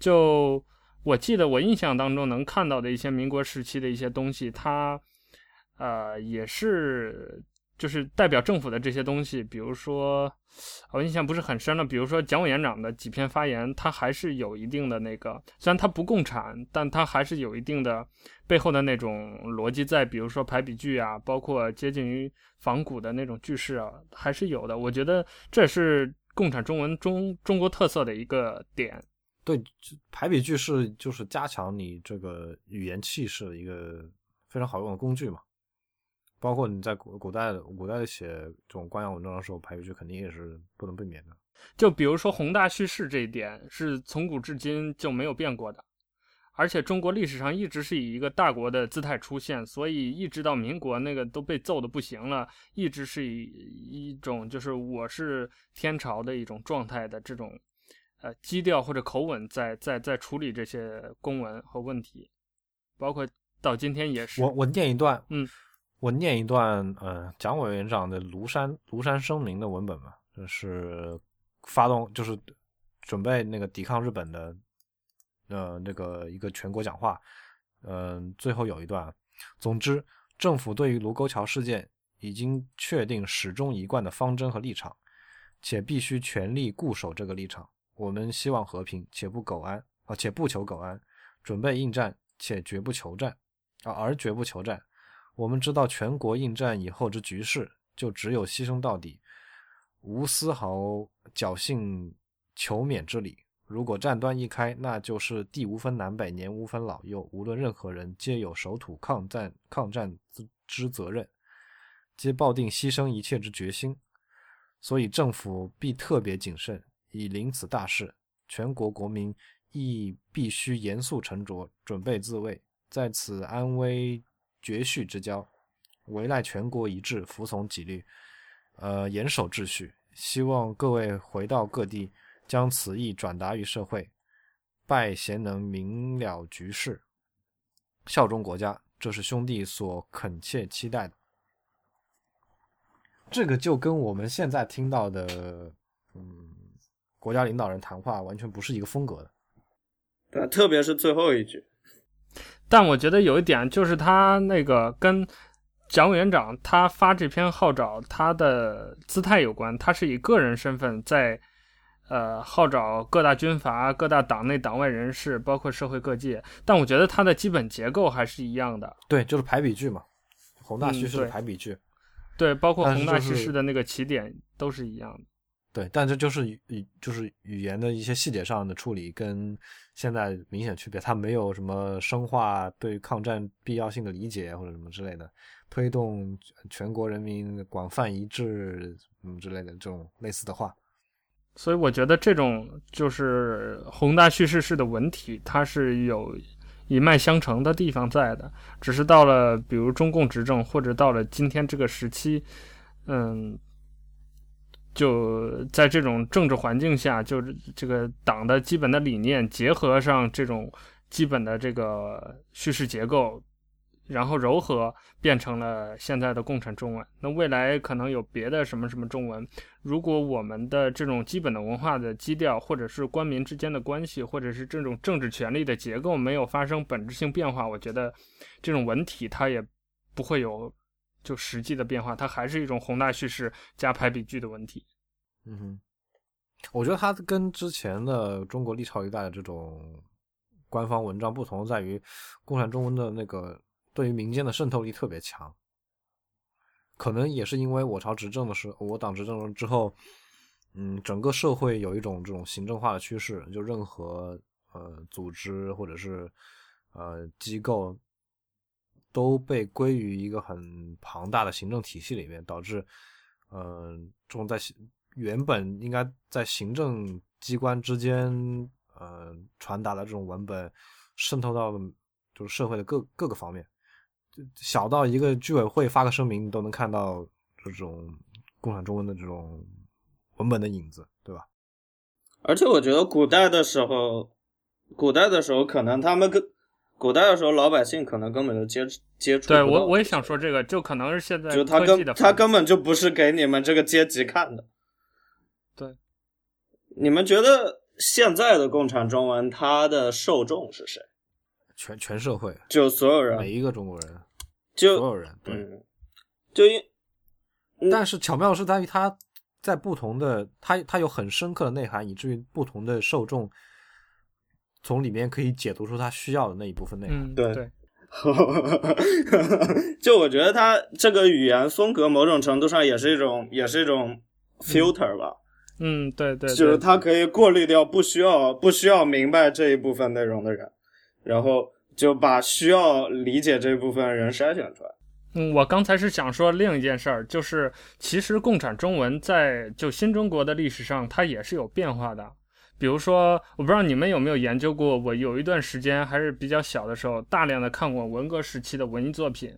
就我记得我印象当中能看到的一些民国时期的一些东西，它呃也是。就是代表政府的这些东西，比如说，我印象不是很深了。比如说蒋委员长的几篇发言，他还是有一定的那个，虽然他不共产，但他还是有一定的背后的那种逻辑在。比如说排比句啊，包括接近于仿古的那种句式啊，还是有的。我觉得这是共产中文中中国特色的一个点。对，排比句式就是加强你这个语言气势的一个非常好用的工具嘛。包括你在古古代的古代写这种官样文章的时候，排比句肯定也是不能避免的。就比如说宏大叙事这一点，是从古至今就没有变过的。而且中国历史上一直是以一个大国的姿态出现，所以一直到民国那个都被揍得不行了，一直是以一种就是我是天朝的一种状态的这种呃基调或者口吻在在在处理这些公文和问题，包括到今天也是。我我念一段，嗯。我念一段，呃，蒋委员长的《庐山庐山声明》的文本嘛，就是发动，就是准备那个抵抗日本的，呃，那个一个全国讲话，嗯、最后有一段，总之，政府对于卢沟桥事件已经确定始终一贯的方针和立场，且必须全力固守这个立场。我们希望和平，且不苟安啊，且不求苟安，准备应战，且绝不求战啊，而绝不求战。我们知道全国应战以后之局势，就只有牺牲到底，无丝毫侥幸求免之理。如果战端一开，那就是地无分南北，年无分老幼，无论任何人，皆有守土抗战抗战之责任，皆抱定牺牲一切之决心。所以政府必特别谨慎，以临此大事，全国国民亦必须严肃沉着，准备自卫，在此安危。绝续之交，唯赖全国一致，服从纪律，呃，严守秩序。希望各位回到各地，将此意转达于社会，拜贤能明了局势，效忠国家，这是兄弟所恳切期待的。这个就跟我们现在听到的，嗯，国家领导人谈话完全不是一个风格的。对，特别是最后一句。但我觉得有一点就是他那个跟蒋委员长他发这篇号召他的姿态有关，他是以个人身份在呃号召各大军阀、各大党内党外人士，包括社会各界。但我觉得他的基本结构还是一样的，对，就是排比句嘛，宏大叙事的排比句，嗯对，对，包括宏大叙事的那个起点都是一样的。对，但这就是语就是语言的一些细节上的处理跟现在明显区别，它没有什么深化对抗战必要性的理解或者什么之类的，推动全国人民广泛一致嗯之类的这种类似的话。所以我觉得这种就是宏大叙事式的文体，它是有一脉相承的地方在的。只是到了比如中共执政，或者到了今天这个时期，嗯，就在这种政治环境下，就是这个党的基本的理念结合上这种基本的这个叙事结构。然后糅合变成了现在的共产中文。那未来可能有别的什么什么中文。如果我们的这种基本的文化的基调，或者是官民之间的关系，或者是这种政治权力的结构没有发生本质性变化，我觉得这种文体它也不会有就实际的变化，它还是一种宏大叙事加排比句的问题。嗯哼，我觉得它跟之前的中国历朝历代的这种官方文章不同，在于共产中文的那个。对于民间的渗透力特别强，可能也是因为我朝执政的时候，我党执政了之后，嗯，整个社会有一种这种行政化的趋势，就任何呃组织或者是呃机构都被归于一个很庞大的行政体系里面，导致呃这种在原本应该在行政机关之间呃传达的这种文本，渗透到就是社会的各各个方面。就小到一个居委会发个声明，都能看到这种共产中文的这种文本的影子，对吧？而且我觉得古代的时候，古代的时候可能他们跟古代的时候老百姓可能根本就接接触。对，我我也想说这个，就可能是现在就他根他根本就不是给你们这个阶级看的。对，你们觉得现在的共产中文它的受众是谁？全全社会，就所有人，每一个中国人，就所有人，对，嗯、就因，但是巧妙的是在于它在不同的，它它有很深刻的内涵，以至于不同的受众从里面可以解读出他需要的那一部分内容。嗯、对，对 就我觉得他这个语言风格某种程度上也是一种，也是一种 filter 吧。嗯，对对，对，就是他可以过滤掉不需要不需要明白这一部分内容的人。然后就把需要理解这部分人筛选出来。嗯，我刚才是想说另一件事儿，就是其实共产中文在就新中国的历史上，它也是有变化的。比如说，我不知道你们有没有研究过，我有一段时间还是比较小的时候，大量的看过文革时期的文艺作品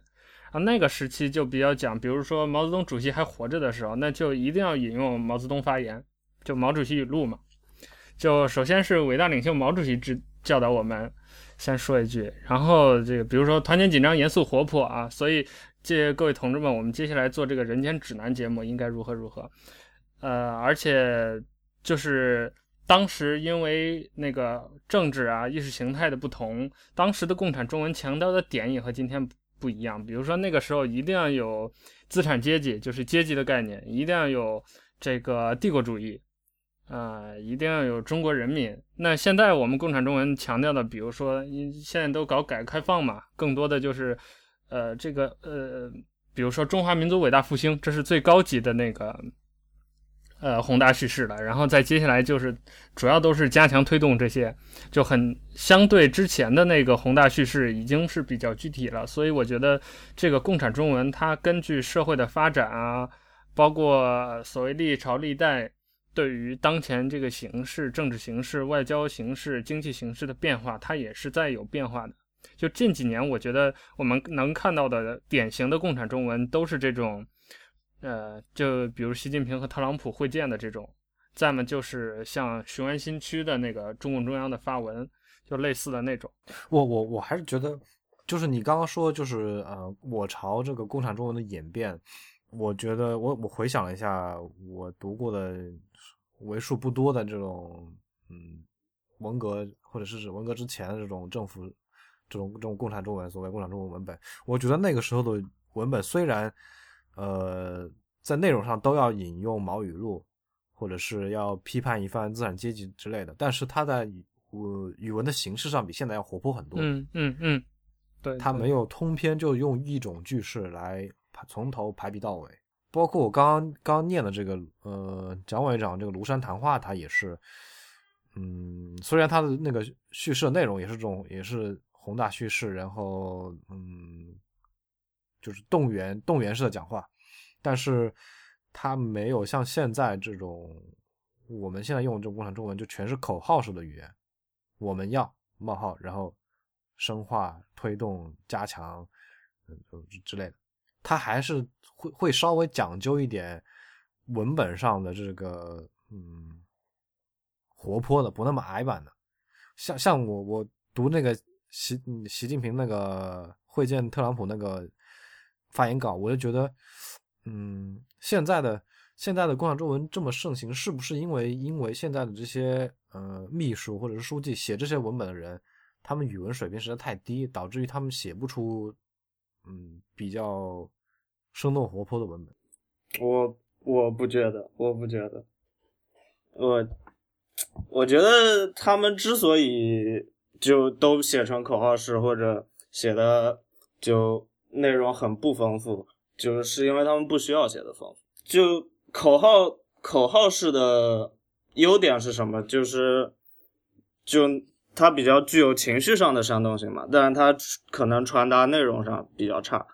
啊，那个时期就比较讲，比如说毛泽东主席还活着的时候，那就一定要引用毛泽东发言，就毛主席语录嘛。就首先是伟大领袖毛主席之教导我们。先说一句，然后这个比如说团结紧张、严肃活泼啊，所以这各位同志们，我们接下来做这个人间指南节目应该如何如何？呃，而且就是当时因为那个政治啊、意识形态的不同，当时的共产中文强调的点也和今天不一样。比如说那个时候一定要有资产阶级，就是阶级的概念，一定要有这个帝国主义。啊、一定要有中国人民。那现在我们共产中文强调的，比如说，现在都搞改革开放嘛，更多的就是，呃，这个呃，比如说中华民族伟大复兴，这是最高级的那个，呃，宏大叙事了。然后再接下来就是，主要都是加强推动这些，就很相对之前的那个宏大叙事已经是比较具体了。所以我觉得这个共产中文它根据社会的发展啊，包括所谓历朝历代。对于当前这个形势、政治形势、外交形势、经济形势的变化，它也是在有变化的。就近几年，我觉得我们能看到的典型的共产中文都是这种，呃，就比如习近平和特朗普会见的这种，再么就是像雄安新区的那个中共中央的发文，就类似的那种。我我我还是觉得，就是你刚刚说，就是呃，我朝这个共产中文的演变，我觉得我我回想了一下，我读过的。为数不多的这种，嗯，文革或者是指文革之前的这种政府，这种这种共产中文，所谓共产中文文本，我觉得那个时候的文本虽然，呃，在内容上都要引用毛语录，或者是要批判一番资产阶级之类的，但是他在语语文的形式上比现在要活泼很多。嗯嗯嗯，对，他没有通篇就用一种句式来从头排比到尾。包括我刚刚刚念的这个，呃，蒋委员长这个庐山谈话，他也是，嗯，虽然他的那个叙事内容也是这种，也是宏大叙事，然后，嗯，就是动员动员式的讲话，但是他没有像现在这种我们现在用的这种共产中文就全是口号式的语言，我们要冒号，然后深化、推动、加强，嗯，之类的。它还是会会稍微讲究一点文本上的这个嗯活泼的，不那么矮板的。像像我我读那个习习近平那个会见特朗普那个发言稿，我就觉得，嗯，现在的。现在的共享中文这么盛行，是不是因为因为现在的这些呃秘书或者是书记写这些文本的人，他们语文水平实在太低，导致于他们写不出嗯比较生动活泼的文本？我我不觉得，我不觉得，我我觉得他们之所以就都写成口号式或者写的就内容很不丰富，就是因为他们不需要写的丰富，就。口号口号式的优点是什么？就是，就它比较具有情绪上的煽动性嘛，但是它可能传达内容上比较差，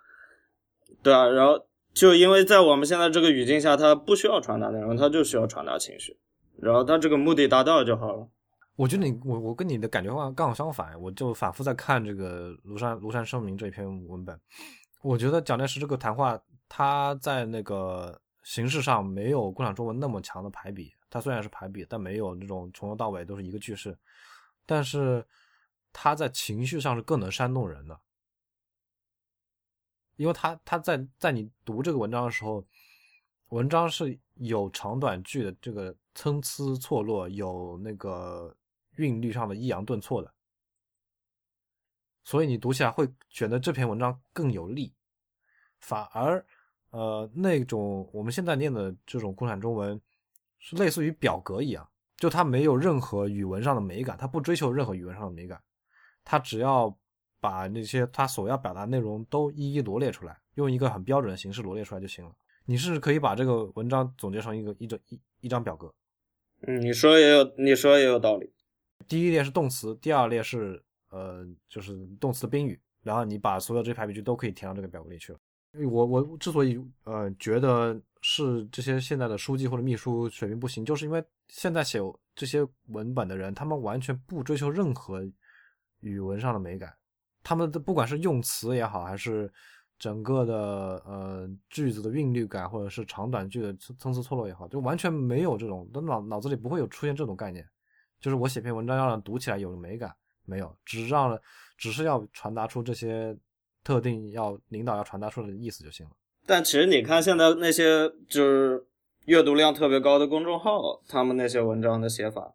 对啊。然后就因为在我们现在这个语境下，它不需要传达内容，它就需要传达情绪，然后它这个目的达到就好了。我觉得你我我跟你的感觉话刚好相反，我就反复在看这个庐山庐山声明这篇文本，我觉得蒋介石这个谈话，他在那个。形式上没有共产中文那么强的排比，他虽然是排比，但没有那种从头到尾都是一个句式。但是他在情绪上是更能煽动人的，因为他他在在你读这个文章的时候，文章是有长短句的这个参差错落，有那个韵律上的抑扬顿挫的，所以你读起来会觉得这篇文章更有力，反而。呃，那种我们现在念的这种共产中文，是类似于表格一样，就它没有任何语文上的美感，它不追求任何语文上的美感，它只要把那些它所要表达内容都一一罗列出来，用一个很标准的形式罗列出来就行了。你是可以把这个文章总结成一个一整一一张表格。嗯，你说也有，你说也有道理。第一列是动词，第二列是呃，就是动词的宾语，然后你把所有这些排比句都可以填到这个表格里去了。我我之所以呃觉得是这些现在的书记或者秘书水平不行，就是因为现在写这些文本的人，他们完全不追求任何语文上的美感，他们的不管是用词也好，还是整个的呃句子的韵律感，或者是长短句的参差错落也好，就完全没有这种，都脑脑子里不会有出现这种概念，就是我写篇文章要让读起来有美感，没有，只让了，只是要传达出这些。特定要领导要传达出的意思就行了。但其实你看现在那些就是阅读量特别高的公众号，他们那些文章的写法，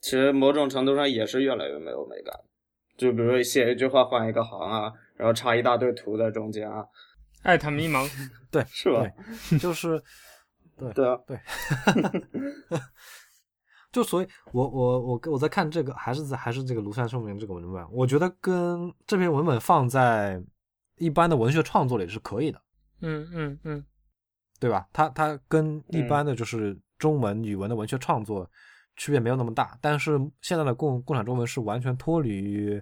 其实某种程度上也是越来越没有美感。就比如写一句话换一个行啊，然后插一大堆图在中间啊，艾特迷茫，对，是吧？就是，对对啊，对。就所以我，我我我我在看这个，还是在还是这个庐山声明这个文本，我觉得跟这篇文本放在一般的文学创作里是可以的，嗯嗯嗯，对吧？它它跟一般的就是中文语文的文学创作区别没有那么大，嗯、但是现在的共共产中文是完全脱离于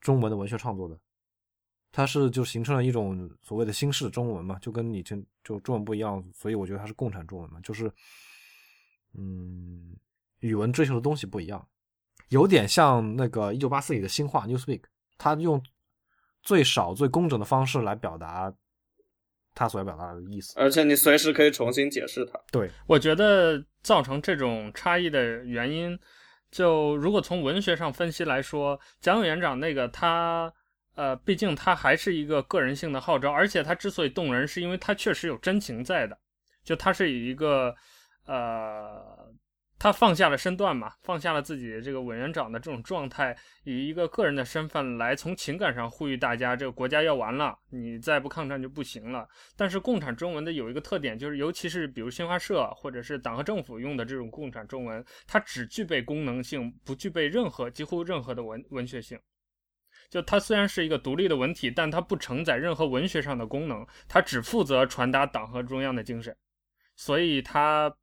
中文的文学创作的，它是就形成了一种所谓的新式中文嘛，就跟以前就中文不一样，所以我觉得它是共产中文嘛，就是嗯。语文追求的东西不一样，有点像那个一九八四里的新话 Newspeak，他用最少最工整的方式来表达他所要表达的意思，而且你随时可以重新解释它。对，我觉得造成这种差异的原因，就如果从文学上分析来说，蒋委员长那个他呃，毕竟他还是一个个人性的号召，而且他之所以动人，是因为他确实有真情在的，就他是以一个呃。他放下了身段嘛，放下了自己这个委员长的这种状态，以一个个人的身份来从情感上呼吁大家，这个国家要完了，你再不抗战就不行了。但是共产中文的有一个特点，就是尤其是比如新华社或者是党和政府用的这种共产中文，它只具备功能性，不具备任何几乎任何的文文学性。就它虽然是一个独立的文体，但它不承载任何文学上的功能，它只负责传达党和中央的精神，所以它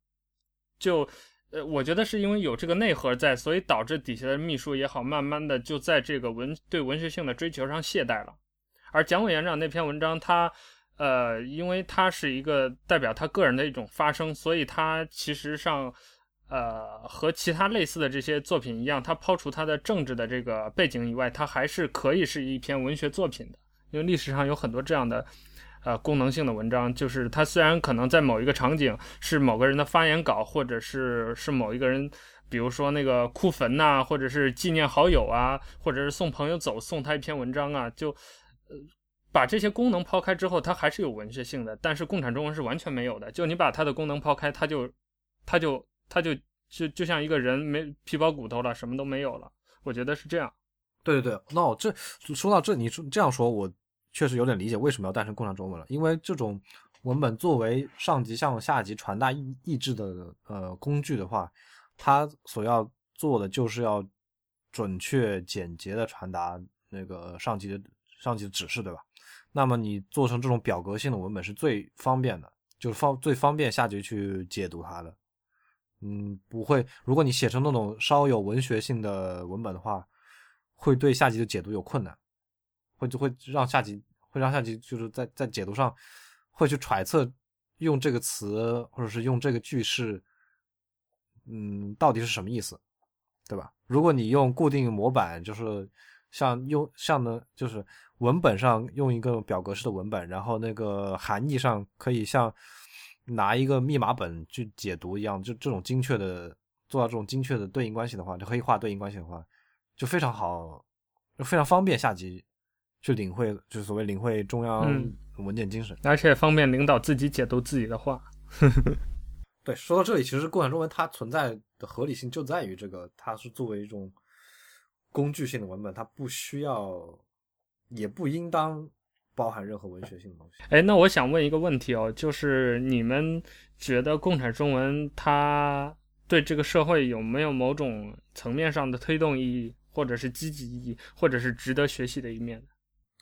就。呃，我觉得是因为有这个内核在，所以导致底下的秘书也好，慢慢的就在这个文对文学性的追求上懈怠了。而蒋委员长那篇文章，他，呃，因为他是一个代表他个人的一种发声，所以他其实上，呃，和其他类似的这些作品一样，它抛除它的政治的这个背景以外，它还是可以是一篇文学作品的。因为历史上有很多这样的，呃，功能性的文章，就是它虽然可能在某一个场景是某个人的发言稿，或者是是某一个人，比如说那个哭坟呐、或者是纪念好友啊，或者是送朋友走，送他一篇文章啊，就，呃，把这些功能抛开之后，它还是有文学性的。但是共产中文是完全没有的，就你把它的功能抛开，它就，它就。它就就就像一个人没皮包骨头了，什么都没有了。我觉得是这样。对对对，那我这说到这，你说这样说，我确实有点理解为什么要诞生共产中文了。因为这种文本作为上级向下级传达意意志的呃工具的话，它所要做的就是要准确简洁的传达那个上级的上级的指示，对吧？那么你做成这种表格性的文本是最方便的，就是方最方便下级去解读它的。嗯，不会。如果你写成那种稍有文学性的文本的话，会对下级的解读有困难，会就会让下级会让下级就是在在解读上会去揣测用这个词或者是用这个句式，嗯，到底是什么意思，对吧？如果你用固定模板，就是像用像呢，就是文本上用一个表格式的文本，然后那个含义上可以像。拿一个密码本去解读一样，就这种精确的做到这种精确的对应关系的话，就黑化对应关系的话，就非常好，就非常方便下级去领会，就是所谓领会中央文件精神，嗯，而且方便领导自己解读自己的话。对，说到这里，其实共产中文它存在的合理性就在于这个，它是作为一种工具性的文本，它不需要，也不应当。包含任何文学性的东西。哎，那我想问一个问题哦，就是你们觉得共产中文它对这个社会有没有某种层面上的推动意义，或者是积极意义，或者是值得学习的一面？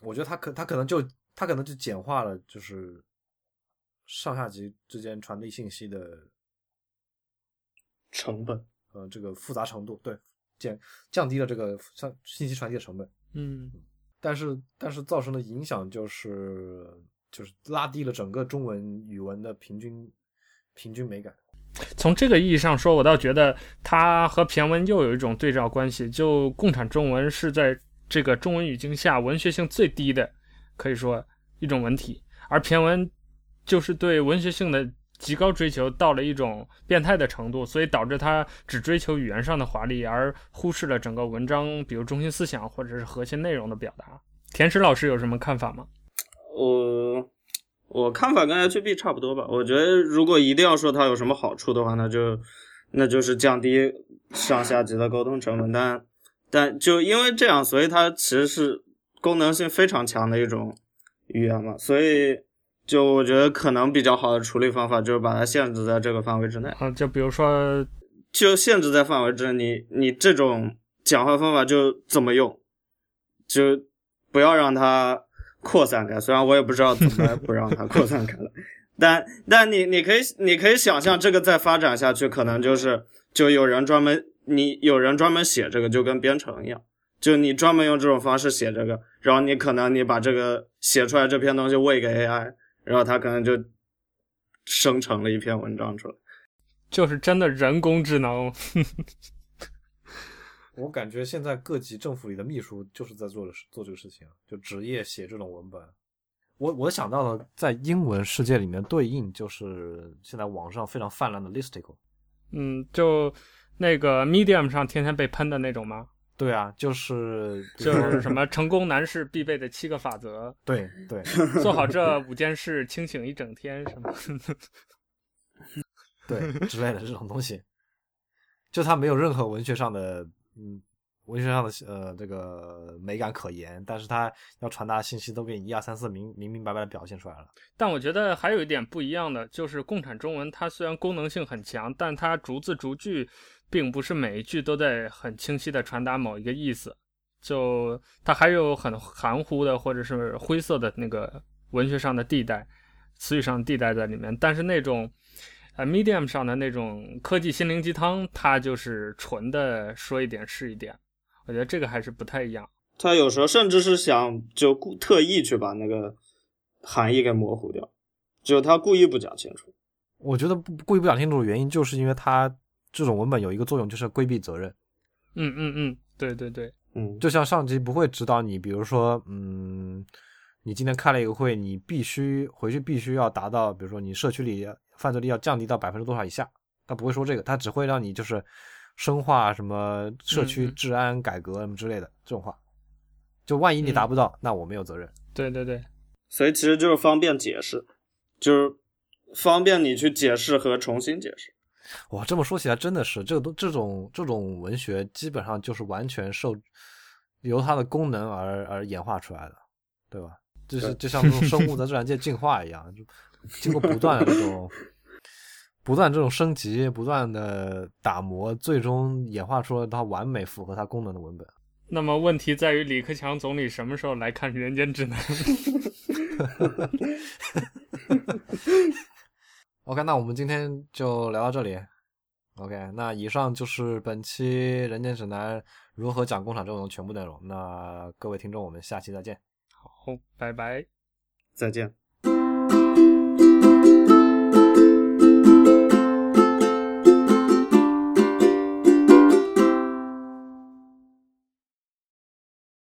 我觉得他可他可能就他可能就简化了，就是上下级之间传递信息的成本，呃，这个复杂程度，对，减降低了这个像信息传递的成本。嗯。但是，但是造成的影响就是，就是拉低了整个中文语文的平均平均美感。从这个意义上说，我倒觉得它和骈文又有一种对照关系。就共产中文是在这个中文语境下文学性最低的，可以说一种文体，而骈文就是对文学性的。极高追求到了一种变态的程度，所以导致他只追求语言上的华丽，而忽视了整个文章，比如中心思想或者是核心内容的表达。田石老师有什么看法吗？我我看法跟 HB 差不多吧。我觉得如果一定要说它有什么好处的话，那就那就是降低上下级的沟通成本。但但就因为这样，所以它其实是功能性非常强的一种语言嘛，所以。就我觉得可能比较好的处理方法就是把它限制在这个范围之内啊，就比如说，就限制在范围之内，你你这种讲话方法就怎么用，就不要让它扩散开。虽然我也不知道怎么不让它扩散开了，但但你你可以你可以想象这个再发展下去，可能就是就有人专门你有人专门写这个，就跟编程一样，就你专门用这种方式写这个，然后你可能你把这个写出来这篇东西喂给 AI。然后它可能就生成了一篇文章出来，就是真的人工智能。我感觉现在各级政府里的秘书就是在做做这个事情，就职业写这种文本。我我想到了在英文世界里面对应，就是现在网上非常泛滥的 Listicle。嗯，就那个 Medium 上天天被喷的那种吗？对啊，就是就是什么成功男士必备的七个法则，对对，做好这五件事，清醒一整天什么，对之类的这种东西，就它没有任何文学上的嗯文学上的呃这个美感可言，但是它要传达信息都给你一二三四明明明白白的表现出来了。但我觉得还有一点不一样的，就是共产中文它虽然功能性很强，但它逐字逐句。并不是每一句都在很清晰的传达某一个意思，就它还有很含糊的或者是灰色的那个文学上的地带，词语上的地带在里面。但是那种呃 Medium 上的那种科技心灵鸡汤，它就是纯的说一点是一点。我觉得这个还是不太一样。他有时候甚至是想就故特意去把那个含义给模糊掉，就他故意不讲清楚。我觉得不故意不讲清楚的原因，就是因为他。这种文本有一个作用，就是规避责任。嗯嗯嗯，对对对，嗯，就像上级不会指导你，比如说，嗯，你今天开了一个会，你必须回去必须要达到，比如说你社区里犯罪率要降低到百分之多少以下，他不会说这个，他只会让你就是深化什么社区治安改革什么之类的、嗯、这种话。就万一你达不到，嗯、那我没有责任。对对对，所以其实就是方便解释，就是方便你去解释和重新解释。哇，这么说起来真的是，这个都这种这种文学基本上就是完全受由它的功能而而演化出来的，对吧？就是就像这种生物在自然界进化一样，就经过不断的这种不断这种升级，不断的打磨，最终演化出了它完美符合它功能的文本。那么问题在于李克强总理什么时候来看《人间指南》？OK，那我们今天就聊到这里。OK，那以上就是本期《人间指南》如何讲工厂阵容的全部内容。那各位听众，我们下期再见。好，拜拜，再见。